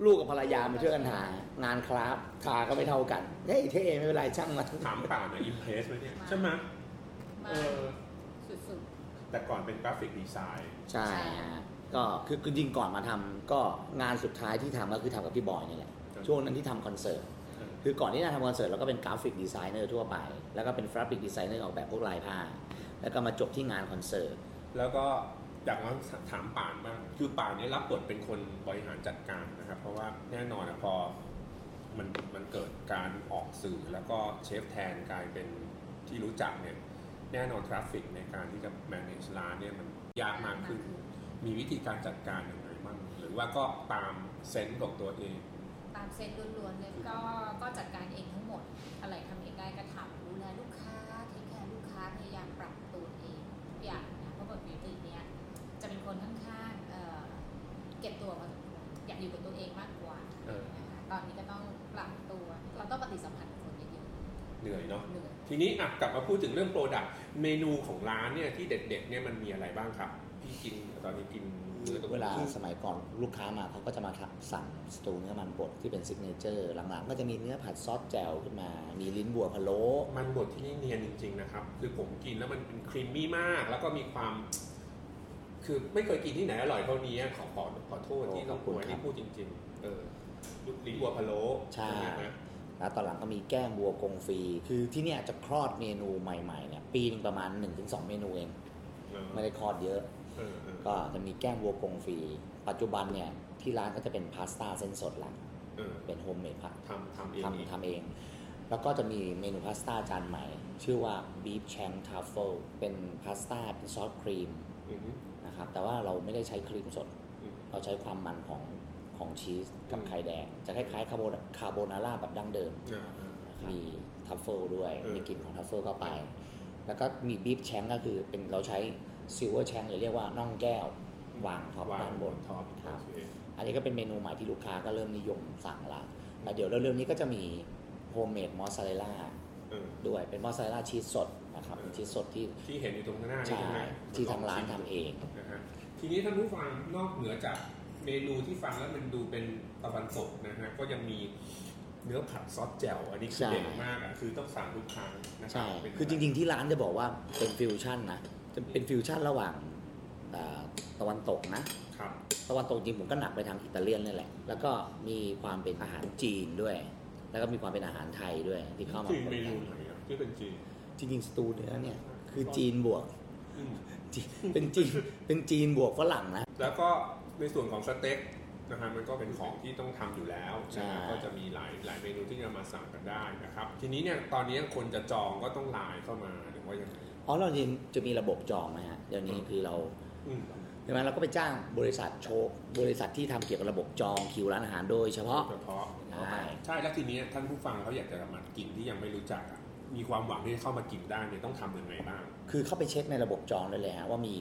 S1: ลูกกับภรรยามาช่วยกันทางาน craft ทาก็ไม่เท่ากันเฮ้ยเท่ไม่เป็นไรช่างมัน
S2: ถามป่านนะ impress ไหมเนี่ยใช่ไหม
S3: มา
S2: เออ
S3: สุด
S2: แต่ก่อนเป็น graphic design
S1: ใช่ฮะก็คือคือจริงก่อนมาทำก็งานสุดท้ายที่ทำก็คือทำกับพี่บอยนี่แหละ ช่วงนั้นที่ทำคอนเสิร์ต
S2: เออ
S1: คือก่อนที่จะทำคอนเสิร์ตเราก็เป็น graphic designer ทั่วไป แล้วก็เป็น graphic designer ออกแบบพวกลายผ้า แล้วก็มาจบที่งานคอนเสิร์ต
S2: แล้วก็อยากมาถามป่านบ้างคือป่านเนี่ยรับบทเป็นคนบริหารจัดการนะครับ เพราะว่าแน่นอนนะพอมันมันเกิดการออกสื่อแล้วก็เชฟแทนกลายเป็นที่รู้จักเนี่ย แน่นอน traffic ในการที่จะ manage ร้านเนี่ยมันยาก
S3: ๆ
S2: มากขึ้น มีวิธีการจัดการยังไงบ้างหรือว่าก็ตาม sense ของตัวเอง
S3: ตาม sense ล้วนๆเลยก็ก็จัดการเองทั้งหมด อะไรทำเองได้ก็ทำดูแลลูกค้า take care ลูกค้าพยายามปรับตัวเองทุกอย่างนะเพราะบทบิวตี้เนี้ยจะเป็นคนค่อนข้างเอ่อเก็บตัวพอสมควรอยากอยู่กับตัวเองมากกว่า
S2: เออ
S3: นะคะตอนนี้ก็ต้องปรับตัว เราต้องปฏิ เห
S2: นื่อยเนาะ
S3: ๆเหนื่อย
S2: ทีนี้อะกลับมาพูดถึงเรื่อง product เมนูของร้านเนี่ยที่เด็ดๆเนี่ยมันมีอะไรบ้างครับพี่กินตอนนี้กินเนื้อตรง
S1: เวลา
S2: นี้
S1: สมัยก่อนลูกค้ามาเขาก็จะมาสั่งสตูเนื้อมันบดที่เป็น signature หลังๆ ก็จะมีเนื้อผัดซอสแจ่วขึ้นมา มีลิ้นวัวพะโล้
S2: มันบดที่นี่เนียนจริง ๆ นะครับ คือผมกินแล้วมันเป็น creamy มาก แล้วก็มีความ คือไม่เคยกินที่ไหนอร่อยเท่านี้ขอขอขอโทษที่ต้องอวยที่พูดจริง ๆ เออลิ้นวัวพะโล้
S1: ใช่
S2: ไหมฮะ
S1: แล้วตอนหลังก็มีแก้มวัว confit คือที่เนี่ยจะคลอดเมนูใหม่ๆเนี่ยปีหนึงประมาณ 1-2 เมนูเอง
S2: เออ
S1: ไม่ได้คลอดเยอะ
S2: เออเออ
S1: ก็จะมีแก้มวัว confit ปัจจุบันเนี่ยที่ร้านก็จะเป็นพาสต้าเส้นสดหลัง
S2: เออ
S1: เป็น homemade พั
S2: ทำทำเองอีก
S1: ทำทำเอง แล้วก็จะมีเมนูพาสต้าจานใหม่ ชื่อว่า beef shank truffle เป็นพาสต้าเป็นซอสครีม
S2: อือฮึ
S1: นะครับแต่ว่าเราไม่ได้ใช้ครีมสด
S2: อืม
S1: เราใช้ความมันของ ของชีสกับ
S2: อืม
S1: ไข่แดง จะคล้ายๆคาโบคาโบนาร่าแบบดั้งเดิม
S2: อ่าอ่า
S1: มีทัฟเฟิลด้วย
S2: เออ
S1: มีกลิ่นของทัฟเฟิลเข้าไป แล้วก็มี beef shank ก็คือเป็นเราใช้ silver shank หรือเรียกว่าน่องแก้ว วาง top
S2: วาง
S1: ด้าน
S2: บน top
S1: ครับ
S2: โอเค
S1: อันนี้ก็เป็นเมนูใหม่ที่ลูกค้าก็เริ่มนิยมสั่งละแล้วเดี๋ยวเร็วๆนี้ก็จะมี homemade มอสซาเรลล่า
S2: เออ
S1: ด้วยเป็นมอสซาเรลล่าชีสสดนะครับ
S2: เออ
S1: เป็นชีสสดที่
S2: ที่เห็นอยู่ตรงข้างหน้านี่
S1: ใช่
S2: ใช่ไหม
S1: ที่ทางร้านทำเอง
S2: นะฮะทีนี้ท่านผู้ฟังนอกเหนือจาก เมนูที่ฟังแล้วมันดูเป็นตะวันตกนะฮะก็ยังมีเนื้อผัดซอสแจ่วอันนี้คือ
S1: ใช่
S2: เด่นมากอะคือต้องสั่งทุกครั้งนะครั
S1: ใช่
S2: เป็น
S1: คือจริง ๆ ที่ร้านจะบอกว่าเป็นฟิวชั่นนะจะเป็นฟิวชั่นระหว่างอ่าตะวันตกนะ
S2: ครับ
S1: ตะวันตกจริงผมก็หนักไปทางอิตาเลียนนี่แหละ แล้วก็มีความเป็นอาหารจีนด้วย แล้วก็มีความเป็นอาหารไทยด้วยที่เข้ามา
S2: จีน
S1: ป
S2: เม
S1: นกั
S2: นู
S1: น
S2: ไหนอะที่เป็นจีน
S1: จริงๆสตูเนื้อเนี่ยคือจีนบวก
S2: อืม
S1: จีนเป็นจีนเป็นจีนบวกฝรั่งนะ
S2: แล้วก็ ในส่วนของสเต็กนะฮะมันก็เป็นของที่ต้องทำอยู่แล้ว
S1: ใช่
S2: นะฮะก็จะมีหลายหลายเมนูที่จะมาสั่งกันได้นะครับ ทีนี้เนี่ยตอนนี้คนจะจองก็ต้องไลน์เข้ามาหรือว่ายังไง
S1: อ๋อเราจริงจะมีระบบจองนะฮะเดี๋ยวนี้คือเรา
S2: อืม
S1: ใช่ไหมเราก็ไปจ้างบริษัทโชว์บริษัทที่ทำเกี่ยวกับระบบจองคิวร้านอาหารโดยเฉพาะ
S2: เฉพาะ
S1: ใช่
S2: ใช่แล้วทีนี้ท่านผู้ฟังเขาอยากจะมากินที่ยังไม่รู้จักอะมีความหวังที่จะเข้ามากินได้เนี่ยต้องทำยังไงบ้าง
S1: คือเข้าไปเช็คในระบบจองได้เลยฮะว่ามี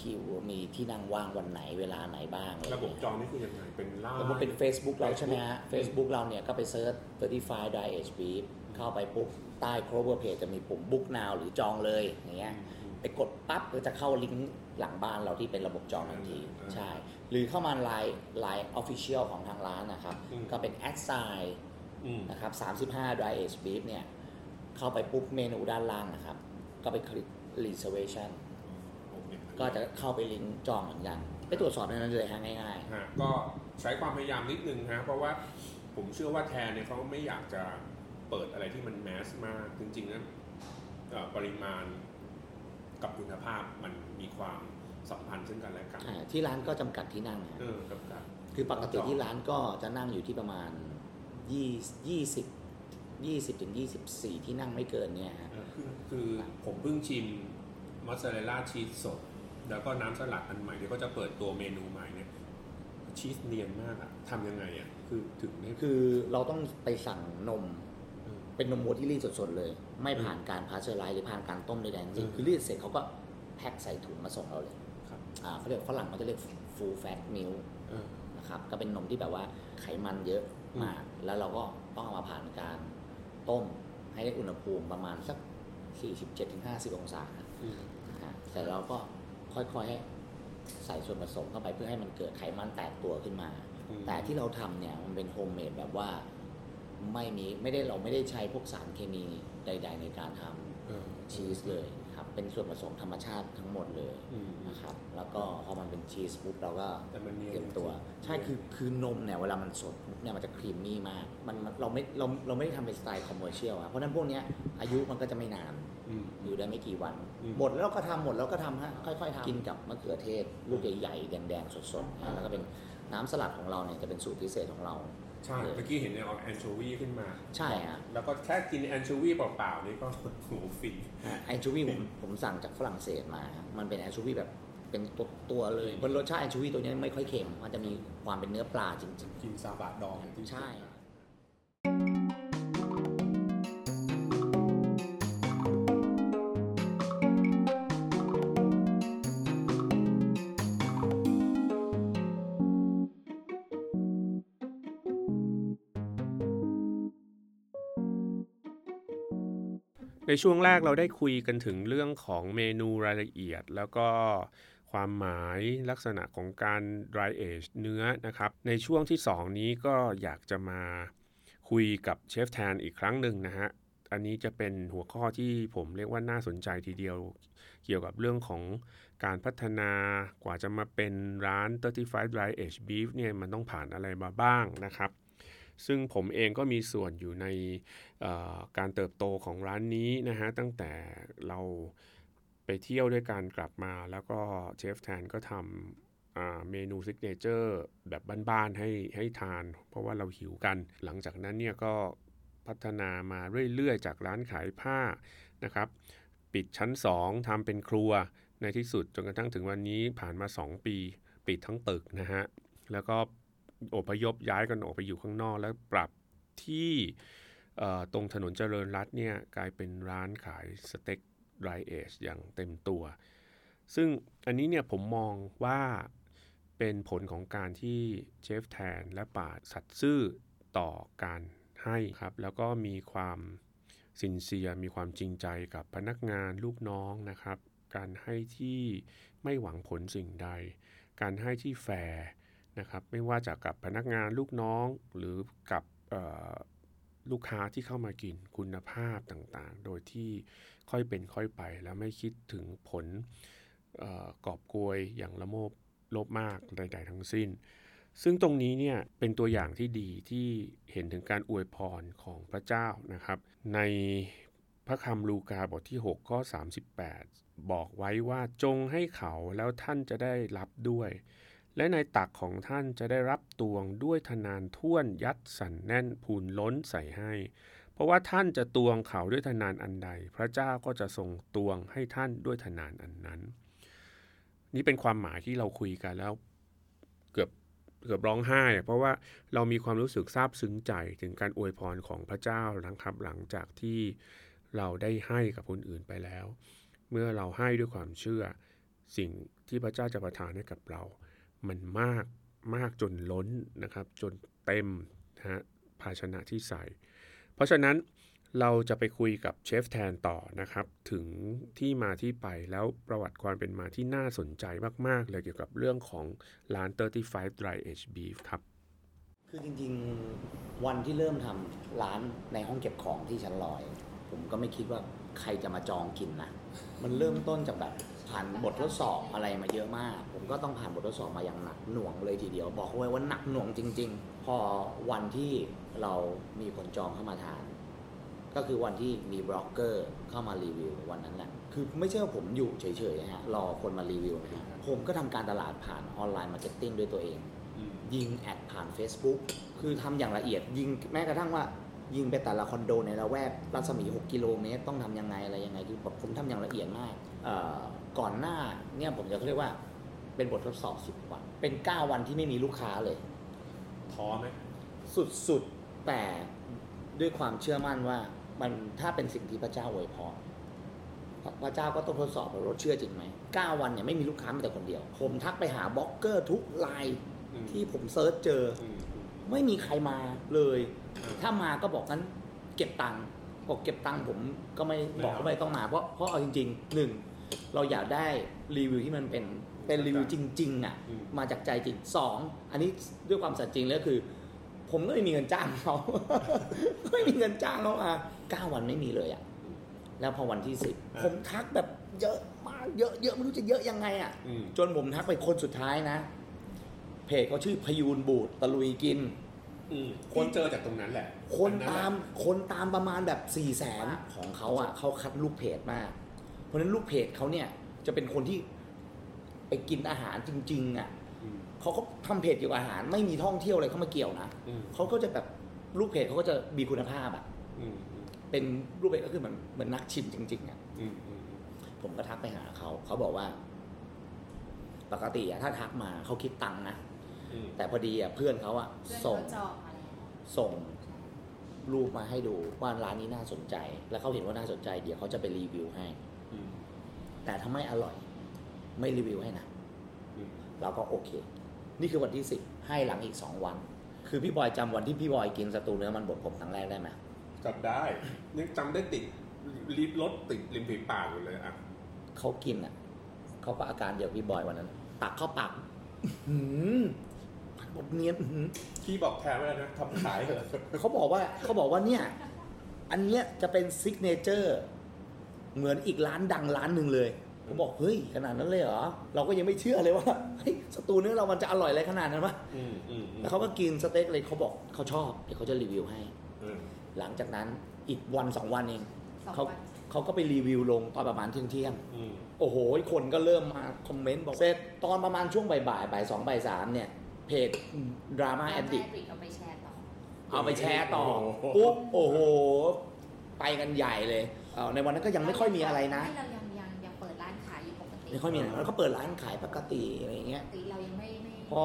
S1: คิวมีที่นั่งว่างวันไหนเวลาไหนบ้างอไอย่าง
S2: ระบบ
S1: เงี้ย
S2: จองนี่คือยังไงเป็นไล่
S1: แล้วมันเป็น Facebook เราใช่ไหมฮะ Facebook เราเนี่ยก็ไปเซิร์ช35 Dry Age Beef เข้าไปปุ๊บ ใต้ cover page จะมีปุ่ม book now หรือจองเลยอย่างเงี้ยไปกดปั๊บก็จะเข้าลิงก์หลังบ้านเราที่เป็นระบบจองทันที ใช่ หรือเข้ามาไลน์ไลน์ official ของทางร้านนะครับ ก็เป็น a d sign
S2: อืม
S1: นะครับ35 Dry Age Beef เนี่ยเข้าไปปุ๊บเมนูด้านล่างนะครับ ก็ไปคลิก reservation
S2: โอเค
S1: ก็จะเข้าไปลิงก์จองเหมือนกัน ไปตรวจสอบในนั้นเลยฮะง่าย
S2: ฮะก็ใช้ความพยายามนิดนึงฮะเพราะว่าผมเชื่อว่าแทนเนี่ยเขาไม่อยากจะเปิดอะไรที่มันแมสมากจริงๆนะเอ่อปริมาณกับคุณภาพมันมีความสัมพันธ์ซึ่งกันและกัน
S1: ๆอ่าที่ร้านก็จำกัดที่นั่งนะ
S2: เออกับกับ
S1: คือปกติที่ร้านก็จะนั่งอยู่ที่ประมาณ20 20 20ถึง24 ที่นั่งไม่เกินเนี่ยฮะ
S2: เออคือคือผมเพิ่งชิมมอสซาเรลล่าชีสสด แล้วก็น้ำสลัดอันใหม่ที่ก็จะเปิดตัวเมนูใหม่เนี่ยชีสเนียนมากอะทำยังไงอะคือถึงได้
S1: คือเราต้องไปสั่งนม
S2: เออ
S1: เป็นนมวัวที่รีดสดๆเลย ไม่ผ่านการพาสเจอร์ไลซ์หรือผ่านการต้มใดๆทั้งสิ้น
S2: อืม
S1: คือรีดเสร็จเขาก็แพ็คใส่ถุงมาส่งเราเลย
S2: ครับ
S1: อ่าเขาเรียกฝรั่งเขาจะเรียก full fat milk
S2: เออ
S1: นะครับก็เป็นนมที่แบบว่าไขมันเยอะ
S2: อืม
S1: มาก แล้วเราก็ต้องเอามาผ่านการต้มให้ได้อุณหภูมิประมาณสัก 47-50 องศา
S2: อืม
S1: นะฮะแต่เราก็ ค่อยๆให้ใส่ส่วนผสมเข้าไปเพื่อให้มันเกิดไขมันแตกตัวขึ้นมา
S2: อืม
S1: แต่ที่เราทำเนี่ยมันเป็น homemade แบบว่าไม่มีไม่ได้เราไม่ได้ใช้พวกสารเคมีใด ๆ ในการทำ
S2: เออ
S1: ชีสเลยครับเป็นส่วนผสมธรรมชาติทั้งหมดเลย
S2: อืม
S1: นะครับแล้วก็พอมันเป็นชีสปุ๊บเราก็
S2: แต่มันเนียน
S1: เตรียมตัว ใช่คือคือนมเนี่ยเวลามันสดปุ๊บเนี่ยมันจะ creamy มากมันมันเราไม่เราเราไม่ได้ทำเป็นสไตล์ commercial อะเพราะฉะนั้นพวกเนี้ยอายุมันก็จะไม่นาน
S2: อืม
S1: อยู่ได้ไม่กี่วัน
S2: อืม
S1: หมดแล้วก็ทำหมดแล้วก็ทำฮะค่อยๆทำกินกับมะเขือเทศ ลูกใหญ่ๆแดงๆสดๆนะแล้วก็เป็นน้ำสลัดของเราเนี่ยจะเป็นสูตรพิเศษของเรา
S2: ใช่เมื่อกี้เห็นเนี่ยเอาแอนโชวีขึ้นมา
S1: ใช่ฮะ
S2: แล้วก็แค่กินแอนโชวีเปล่าๆนี่ก็โหฟิน
S1: แอนชูวีผมผมสั่งจากฝรั่งเศสมาฮะมันเป็นแอนชูวีแบบเป็นตัวตัวเลยบนรสชาติแอนชูวีตัวเนี้ยไม่ค่อยเค็ม มันจะมีความเป็นเนื้อปลาจริง
S2: กินซาบะดองอย่างที่
S1: ๆใช่
S2: ในช่วงแรกเราได้คุยกันถึงเรื่องของเมนูรายละเอียด แล้วก็ความหมายลักษณะของการ dry age เนื้อนะครับ ในช่วงที่ 2 นี้ก็อยากจะมาคุยกับเชฟแทนอีกครั้งหนึ่งนะฮะ อันนี้จะเป็นหัวข้อที่ผมเรียกว่าน่าสนใจทีเดียว เกี่ยวกับเรื่องของการพัฒนากว่าจะมาเป็นร้าน 35 dry age beef เนี่ยมันต้องผ่านอะไรมาบ้างนะครับ ซึ่งผมเองก็มีส่วนอยู่ในการเติบโตของร้านนี้นะฮะตั้งแต่เราไปเที่ยวด้วยกันกลับมาแล้วก็เชฟแทนก็ทำเมนูซิกเนเจอร์แบบบ้านๆให้ให้ทาน เพราะว่าเราหิวกัน หลังจากนั้นเนี่ยก็พัฒนามาเรื่อยๆ จากร้านขายผ้านะครับปิดชั้น 2ทำเป็นครัวในที่สุดจนกระทั่งถึงวันนี้ผ่านมา 2 ปี ปิดทั้งตึกนะฮะ แล้วก็ อพยพย้ายกันออกไปอยู่ข้างนอก แล้วปรับที่ตรงถนนเจริญรัตน์เนี่ยกลายเป็นร้านขายสเต็กไรเอชอย่างเต็มตัว ซึ่งอันนี้เนี่ยผมมองว่าเป็นผลของการที่เชฟแทนและป่าสัตย์ซื่อต่อการให้ครับ แล้วก็มีความสินเซียมีความจริงใจกับพนักงานลูกน้องนะครับ การให้ที่ไม่หวังผลสิ่งใด การให้ที่แฟร์ นะครับไม่ว่าจะกับพนักงานลูกน้องหรือกับลูกค้าที่เข้ามากินคุณภาพต่างๆ โดยที่ค่อยเป็นค่อยไปแล้วไม่คิดถึงผลออกอบโกยอย่างละโมบลภมากใดๆทั้งสิ้น ซึ่งตรงนี้เนี่ยเป็นตัวอย่างที่ดีที่เห็นถึงการอวยพรของพระเจ้านะครับ ในพระคำลูกาบทที่ 6 ข้อ 38 บอกไว้ว่าจงให้เขาแล้วท่านจะได้รับด้วย และในตักของท่านจะได้รับตวงด้วยทนานท่วนยัดสันแน่นพูนล้นใส่ให้ เพราะว่าท่านจะตวงเขาด้วยทนานอันใด พระเจ้าก็จะทรงตวงให้ท่านด้วยทนานอันนั้น นี่เป็นความหมายที่เราคุยกันแล้วเกือบเกือบร้องไห้ เพราะว่าเรามีความรู้สึกซาบซึ้งใจถึงการอวยพรของพระเจ้านะครับหลังจากที่เราได้ให้กับคนอื่นไปแล้ว เมื่อเราให้ด้วยความเชื่อสิ่งที่พระเจ้าจะประทานให้กับเรา มันมากมากจนล้นนะครับ จนเต็มนะฮะภาชนะที่ใส่ เพราะฉะนั้นเราจะไปคุยกับเชฟแทนต่อนะครับ ถึงที่มาที่ไปแล้วประวัติความเป็นมาที่น่าสนใจมาก ๆ เลยเกี่ยวกับเรื่องของร้าน 35 Dry Age Beef ครับ
S1: คือจริง ๆ วันที่เริ่มทำร้านในห้องเก็บของที่ชั้นลอย ผมก็ไม่คิดว่าใครจะมาจองกินนะ มันเริ่มต้นจากแบบ ผ่านบททดสอบอะไรมาเยอะมาก ผมก็ต้องผ่านบททดสอบมาอย่างหนักหน่วงเลยทีเดียว บอกไว้ว่าหนักหน่วงจริง ๆ พอวันที่เรามีคนจองเข้ามาทาน ก็คือวันที่มีบล็อกเกอร์เข้ามารีวิววันนั้นแหละคือไม่ใช่ว่าผมอยู่เฉยๆนะฮะรอคนมารีวิวนะฮะผมก็ทำการตลาดผ่าน online marketing ด้วยตัวเอง ยิง ad ผ่าน Facebook คือทำอย่างละเอียดยิงแม้กระทั่งว่า ยิงไปแต่ละคอนโดในละแวกรัศมี 6 กิโลเมตร ต้องทำยังไงอะไรยังไงคือแบบผมทำอย่างละเอียดมากเอ่อก่อนหน้าเนี่ยผมจะเรียกว่าเป็นบททดสอบ 10 วัน เป็น 9 วันที่ไม่มีลูกค้าเลย
S2: ท้อไหม
S1: สุดๆ แต่ด้วยความเชื่อมั่นว่ามันถ้าเป็นสิ่งที่พระเจ้าอวยพรพระพระเจ้าก็ต้องทดสอบว่าเราเชื่อจริงไหม9วันเนี่ยไม่มีลูกค้ามีแต่คนเดียว ผมทักไปหาบล็อกเกอร์ทุกไลน์ที่ผม search เจอ ไม่มีใครมาเลย ถ้ามาก็บอกงั้นเก็บตังค์บอกเก็บตังค์ผมก็ไม่
S2: ไม่
S1: บอก
S2: เอา
S1: ว่าไม่ต้องมาเพราะเพราะเอาจริงๆหนึ่งเราอยากได้รีวิวที่มันเป็นเป็นรีวิวจริง ๆอะ
S2: อืม
S1: มาจากใจจริงสองอันนี้ด้วยความสัตย์จริงแล้วคือ ผมก็ไม่มีเงินจ้างเขาไม่มีเงินจ้างเขามาเก้าวันไม่มีเลยอะแล้วพอวันที่สิบผมทักแบบเยอะมากเยอะเยอะไม่รู้จะเยอะยังไงอะ
S2: อืม
S1: จนผมทักไปคนสุดท้ายนะ เพจเขาชื่อพยูนบูดตะลุยกิน
S2: อืม
S1: คน
S2: ที่เจอจากตรงนั้นแหละ
S1: คน
S2: อัแหละ
S1: ตามคนตามประมาณแบบ4ี่แสนของเขาอะเขาคัดลูกเพจมาก เพราะฉะนั้นลูกเพจเขาเนี่ยจะเป็นคนที่ไปกินอาหารจริง ๆ อะ
S2: อืม
S1: เขาก็ทำเพจเกี่ยวกับอาหาร ไม่มีท่องเที่ยวอะไรเข้ามาเกี่ยวนะ
S2: อืม
S1: เขาก็จะแบบลูกเพจเขาก็จะมีคุณภาพอะ
S2: อืมอืม
S1: เป็นรูปเพจก็คือเหมือนเหมือนนักชิมจริง ๆอะ
S2: อืมอืม
S1: ผมก็ทักไปหาเขาเขาบอกว่า ปกติอะถ้าทักมาเขาคิดตังค์นะ
S2: อืม
S1: แต่พอดีอะเพื่อนเขาอะ
S3: เพื่อน
S1: ส่ง
S3: เขาจองมาแล้ว
S1: ส่งรูปมาให้ดูว่าร้านนี้น่าสนใจ แล้วเขาเห็นว่าน่าสนใจ เดี๋ยวเขาจะไปรีวิวให้
S2: อืม
S1: แต่ถ้าไม่อร่อย ไม่รีวิวให้นะ
S2: อืม
S1: เราก็โอเค นี่คือวันที่สิบให้หลังอีกสองวัน คือพี่บอยจำวันที่พี่บอยกินสตูเนื้อมันบดผมครั้งแรกได้ไหม
S2: จำได้ยังจำได้ติดลิฟรถติดริมฝีปากอยู่เลยอะ
S1: เขากินอะเขาก็อาการเดียวกับพี่บอยวันนั้น ตักเข้าปาก อื้อหืมบดเนียนอื้อหือ
S2: พี่บอกแทนไว้แล้วนะทำขายเหรอ
S1: เขาบอกว่าเขาบอกว่าเนี่ย อันเนี้ยจะเป็น signature เหมือนอีกร้านดังร้านหนึ่งเลยผมบอกเฮ้ยขนาดนั้นเลยเหรอเราก็ยังไม่เชื่อเลยว่าเฮ้ยสตูเนื้อเรามันจะอร่อยอะไรขนาดนั้นวะ
S2: อืมอืมอืม
S1: แล้วเขาก็กินสเต็กเลยเขาบอกเขาชอบเดี๋ยวเขาจะรีวิวให้
S2: อืม
S1: หลังจากนั้นอีกวันสองวันเอง
S3: สอง
S1: เขา
S3: วัน
S1: เขาก็ไปรีวิวลงตอนประมาณเที่ยงเที่ยง
S2: อืม
S1: ๆโอ้โหคนก็เริ่มมา comment บอกเสร็จตอนประมาณช่วงบ่ายบ่ายบ่ายสองบ่ายสามเนี่ย เพจDrama-addict
S3: เอาไปแชร์ต่อ
S1: เอาไปแชร์ต่อปุ๊บโอ้โห ไปกันใหญ่เลยเอ่อในวันนั้นก็ยังไม่ค่อยมีอะไรนะ
S3: ไม่เรายังยังยังเปิดร้านขายอยู่ปกติ
S1: ไม่ค่อยมีอะไรแล้วก็เปิดร้านขายปกติอะไรอย่างเงี้ย
S3: ปกติเรายังไม่ไม่
S1: พอ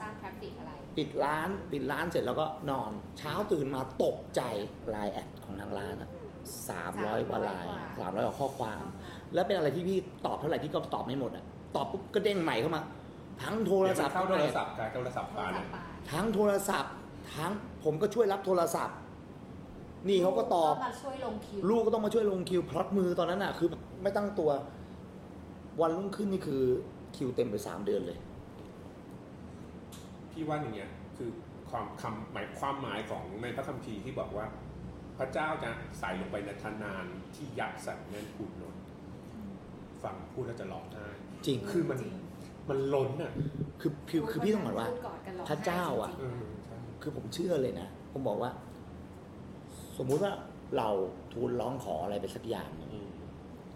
S3: สร้าง traffic อะไร
S1: ปิดร้านปิดร้านเสร็จแล้วก็นอน เช้าตื่นมาตกใจไลน์แอดของทางร้านอะสามร้อยกว่าไลน์สามร้อยกว่าข้อความ แล้วเป็นอะไรที่พี่ตอบเท่าไหร่พี่ก็ตอบไม่หมดอะตอบปุ๊บก็เด้งใหม่เข้ามา ทั้งโทรศัพท์
S2: เข้าโท
S1: ด้ว
S2: ร
S1: ย
S2: ศัพท์การโทรศัพท์
S3: โท
S2: ปาร
S3: ศั
S2: เนี่ย
S3: พท์มา
S1: ทั้งโทรศัพท์ ทั้งผมก็ช่วยรับโทรศัพท์ นี่เขาก็ตอบ
S3: มาช่วยลงคิว
S1: ลูกก็ต้องมาช่วยลงคิวพลอตมือตอนนั้นอะคือไม่ตั้งตัว วันรุ่งขึ้นนี่คือคิวเต็มไปสามเดือนเลย
S2: พี่ว่าอย่างเงี้ยคือความคำหมายความหมายของในพระคัมภีร์ที่บอกว่า พระเจ้าจะใส่ลงไปในทนานที่ยักษ์ใส่แน่นขุดล้นฟังพูดแล้วจะร้องไห้
S1: จริง
S2: คือมัน
S3: จริง
S2: มันล้นอะ
S1: คือคือคือพี่ต้องบอกว่า
S3: พูดกอดกันร้อง
S1: พระเจ้าอะ
S3: ไห้
S2: เออใช่
S1: คือผมเชื่อเลยนะ ผมบอกว่า สมมุติว่าเราทูลร้องขออะไรไปสักอย่างหนึ่ง
S2: อืม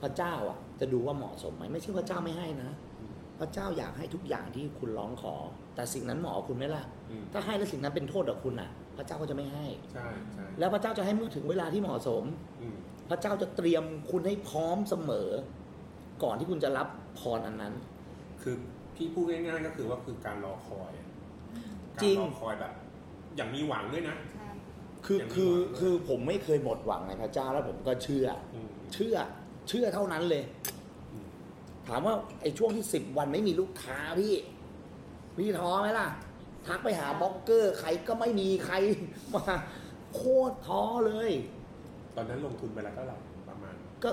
S1: พระเจ้าอะ จะดูว่าเหมาะสมไหมไม่ใช่พระเจ้าไม่ให้นะ
S2: อืม
S1: พระเจ้าอยากให้ทุกอย่างที่คุณร้องขอ แต่สิ่งนั้นเหมาะกับคุณไหมล่ะ
S2: อืม
S1: ถ้าให้แล้วสิ่งนั้นเป็นโทษกับคุณอะ พระเจ้าก็จะไม่ให้
S2: ใช่ใช่
S1: แล้วพระเจ้าจะให้เมื่อถึงเวลาที่เหมาะสม
S2: อืม
S1: พระเจ้าจะเตรียมคุณให้พร้อมเสมอ ก่อนที่คุณจะรับพรอันนั้น
S2: คือ พี่พูดง่ายๆก็คือว่าคือการรอคอยอะ
S1: จริง
S2: การรอคอยแบบ อย่างมีหวังด้วยนะ
S3: ใช่
S1: คือ
S2: ยังมี
S1: คือ
S2: หวัง
S1: คือผมไม่เคยหมดหวังในพระเจ้าแล้วผมก็เชื่อ
S2: อืม
S1: เชื่อเชื่อเท่านั้นเลย
S2: อืม
S1: ถามว่าไอ้ช่วงที่สิบวันไม่มีลูกค้าพี่ พี่ท้อไหมล่ะ ทักไปหาบล็อกเกอร์ ใครก็ไม่มีใครมาโคตรท้อเลย
S2: ตอนนั้นลงทุนไปแล้วเท่าไหร่ประมาณ
S1: ก็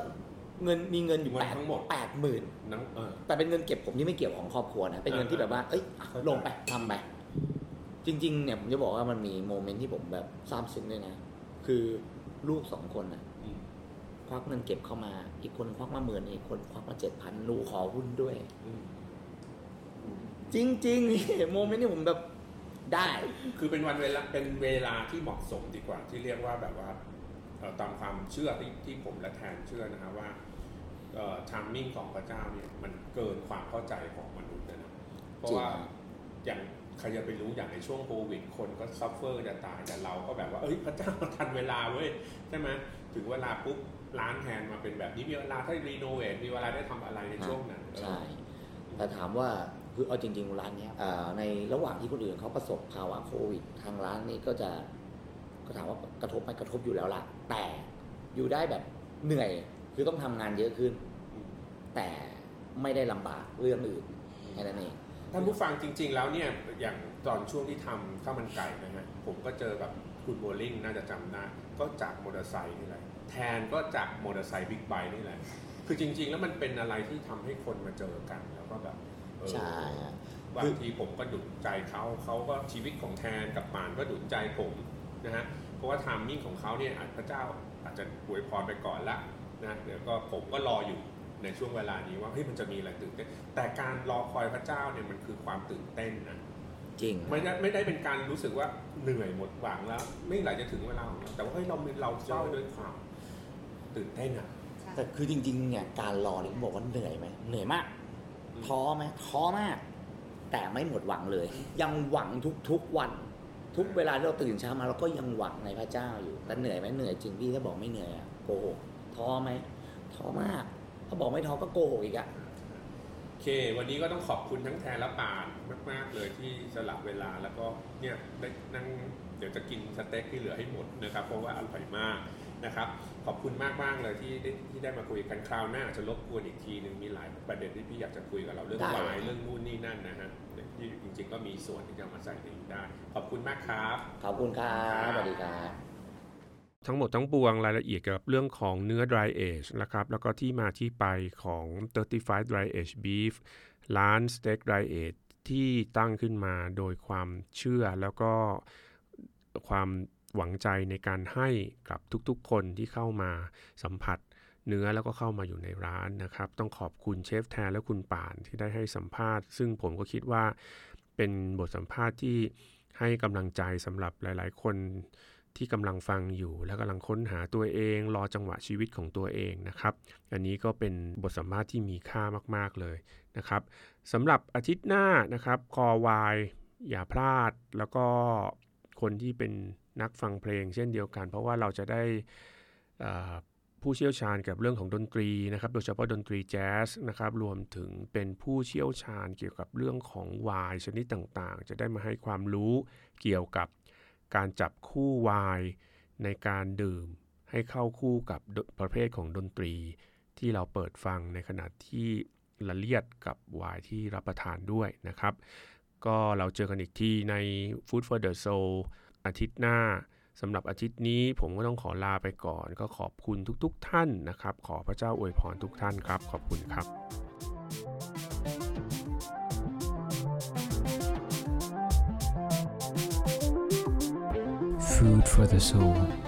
S1: เงินมีเงินอยู่
S2: เงิน
S1: แปด
S2: ทั้งหมด
S1: แปดหมื่น
S2: นังเออ
S1: แต่เป็นเงินเก็บผมที่ไม่เกี่ยวของครอบครัวนะเป็นเงินที่แบบว่าเอ้ยอะ
S2: เข้าใจ
S1: ลงไปทำไปจริง ๆ เนี่ยผมจะบอกว่ามันมีโมเมนต์ที่ผมแบบซาบซึ้งด้วยนะคือลูกสองคนน่ะ
S2: อืม
S1: ควักเงินเก็บเข้ามา อีกคนควักมาหมื่นอีกคนควักมาเจ็ดพันลูกขอหุ้นด้วย
S2: อืม
S1: จริงๆนี่ moment ที่ผมแบบได้
S2: คือเป็นวันเวลาเป็นเวลาที่เหมาะสมดีกว่าที่เรียกว่าแบบว่าเอ่อ ตามความเชื่อที่ที่ผมและแทนเชื่อนะครับว่าเอ่อ timing ของพระเจ้าเนี่ยมันเกินความเข้าใจของมนุษย์เลยนะ เพราะว่า
S1: จริง
S2: อย่างใครจะไปรู้อย่างในช่วงโควิด คนก็ suffer จะตายแต่เราก็แบบว่าเอ้ยพระเจ้าทันเวลาเว้ยใช่ไหมถึงเวลาปุ๊บร้านแทนมาเป็นแบบนี้มีเวลาให้รีโนเวทมีเวลาได้ทำอะไรในช่วงนั้น
S1: ใช่แต่ถามว่าคือเอาจริงๆร้านเนี้ยอ่าในระหว่างที่คนอื่นเขาประสบภาวะโควิด ทางร้านนี้ก็จะก็ ถามว่ากระทบไหมกระทบอยู่แล้วล่ะ แต่อยู่ได้แบบเหนื่อยคือต้องทำงานเยอะขึ้น
S2: อืม
S1: แต่ไม่ได้ลำบากเรื่องอื่นแค่นั้นเอง
S2: ท่านผู้ฟังจริง ๆ แล้วเนี่ยอย่างตอนช่วงที่ทำข้าวมันไก่นะฮะผมก็เจอกับคุณโบลิ่งน่าจะจำได้ก็จากมอเตอร์ไซค์นี่แหละแทนก็จากมอเตอร์ไซค์บิ๊กไบค์นี่แหละ คือจริง ๆ แล้วมันเป็นอะไรที่ทำให้คนมาเจอกันแล้วก็แบบเออ
S1: ใช่ฮะ
S2: บางทีผมก็หนุนใจเขาเขาก็ชีวิตของแทนกับปานก็หนุนใจผมนะฮะ เพราะว่า timing ของเขาเนี่ยอาจพระเจ้าอาจจะอวยพรไปก่อนละนะเดี๋ยวก็ผมก็รออยู่ในช่วงเวลานี้ว่าเฮ้ยมันจะมีอะไรตื่นเต้นแต่การรอคอยพระเจ้าเนี่ยมันคือความตื่นเต้นนะ
S1: จริง
S2: ไม่ได้ไม่ได้เป็นการรู้สึกว่าเหนื่อยหมดหวังแล้ว ไม่ไหลจะถึงเวลาของเราแต่ว่าเฮ้ยเราเราเฝ้าด้วยความตื่นเต้นอะ
S3: ใช่
S1: แต่คือจริงๆเนี่ยการรอนี่บอกว่าเหนื่อยไหมเหนื่อยมากท้อไหมท้อมาก แต่ไม่หมดหวังเลย ยังหวังทุกๆวัน ทุกเวลาที่เราตื่นเช้ามาเราก็ยังหวังในพระเจ้าอยู่แต่เหนื่อยไหมเหนื่อยจริงพี่ถ้าบอกไม่เหนื่อยอะโกหกท้อไหมท้อมาก ถ้าบอกไม่ท้อก็โกหกอีกอะ
S2: โอเค วันนี้ก็ต้องขอบคุณทั้งแทนและปานมาก ๆ เลยที่สลับเวลาแล้วก็เนี่ยได้นั่งเดี๋ยวจะกินสเต็กที่เหลือให้หมดนะครับเพราะว่าอร่อยมาก นะครับ ขอบคุณมากๆเลยที่ได้ที่ได้มาคุยกันคราวหน้าอาจจะรบกวนอีกทีหนึ่งมีหลายประเด็นที่พี่อยากจะคุยกับเราเรื่องวายเรื่องนู่นนี่นั่นนะฮะที่จริงๆก็มีส่วนที่จะมาใส่ในนี้ได้ ขอบคุณมากครับ
S1: ขอบคุณครับสวัสดีครับ
S2: ทั้งหมดทั้งปวงรายละเอียดเกี่ยวกับเรื่องของเนื้อ dry age นะครับ แล้วก็ที่มาที่ไปของ 35 dry age beef ร้าน steak dry age ที่ตั้งขึ้นมาโดยความเชื่อแล้วก็ความ หวังใจในการให้กับทุกๆ คนที่เข้ามาสัมผัสเนื้อแล้วก็เข้ามาอยู่ในร้านนะครับ ต้องขอบคุณเชฟแทนและคุณป่านที่ได้ให้สัมภาษณ์ ซึ่งผมก็คิดว่าเป็นบทสัมภาษณ์ที่ให้กำลังใจสำหรับหลาย ๆ คนที่กำลังฟังอยู่ และกำลังค้นหาตัวเอง รอจังหวะชีวิตของตัวเองนะครับ อันนี้ก็เป็นบทสัมภาษณ์ที่มีค่ามาก ๆ เลยนะครับสำหรับอาทิตย์หน้านะครับคอวายอย่าพลาดแล้วก็คนที่เป็น นักฟังเพลงเช่นเดียวกัน เพราะว่าเราจะได้ผู้เชี่ยวชาญกับเรื่องของดนตรีนะครับโดยเฉพาะดนตรีแจ๊สนะครับรวมถึงเป็นผู้เชี่ยวชาญเกี่ยวกับเรื่องของวายชนิดต่างๆ จะได้มาให้ความรู้เกี่ยวกับการจับคู่วายในการดื่มให้เข้าคู่กับประเภทของดนตรีที่เราเปิดฟังในขณะที่ละเลียดกับวายที่รับประทานด้วยนะครับ ก็เราเจอกันอีกที่ใน Food for the Soul อาทิตย์หน้าสำหรับอาทิตย์นี้ผมก็ต้องขอลาไปก่อน ก็ขอบคุณทุกๆทท่านนะครับ ขอพระเจ้าอวยพรทุกท่านครับ ขอบคุณครับ
S4: Food for the soul.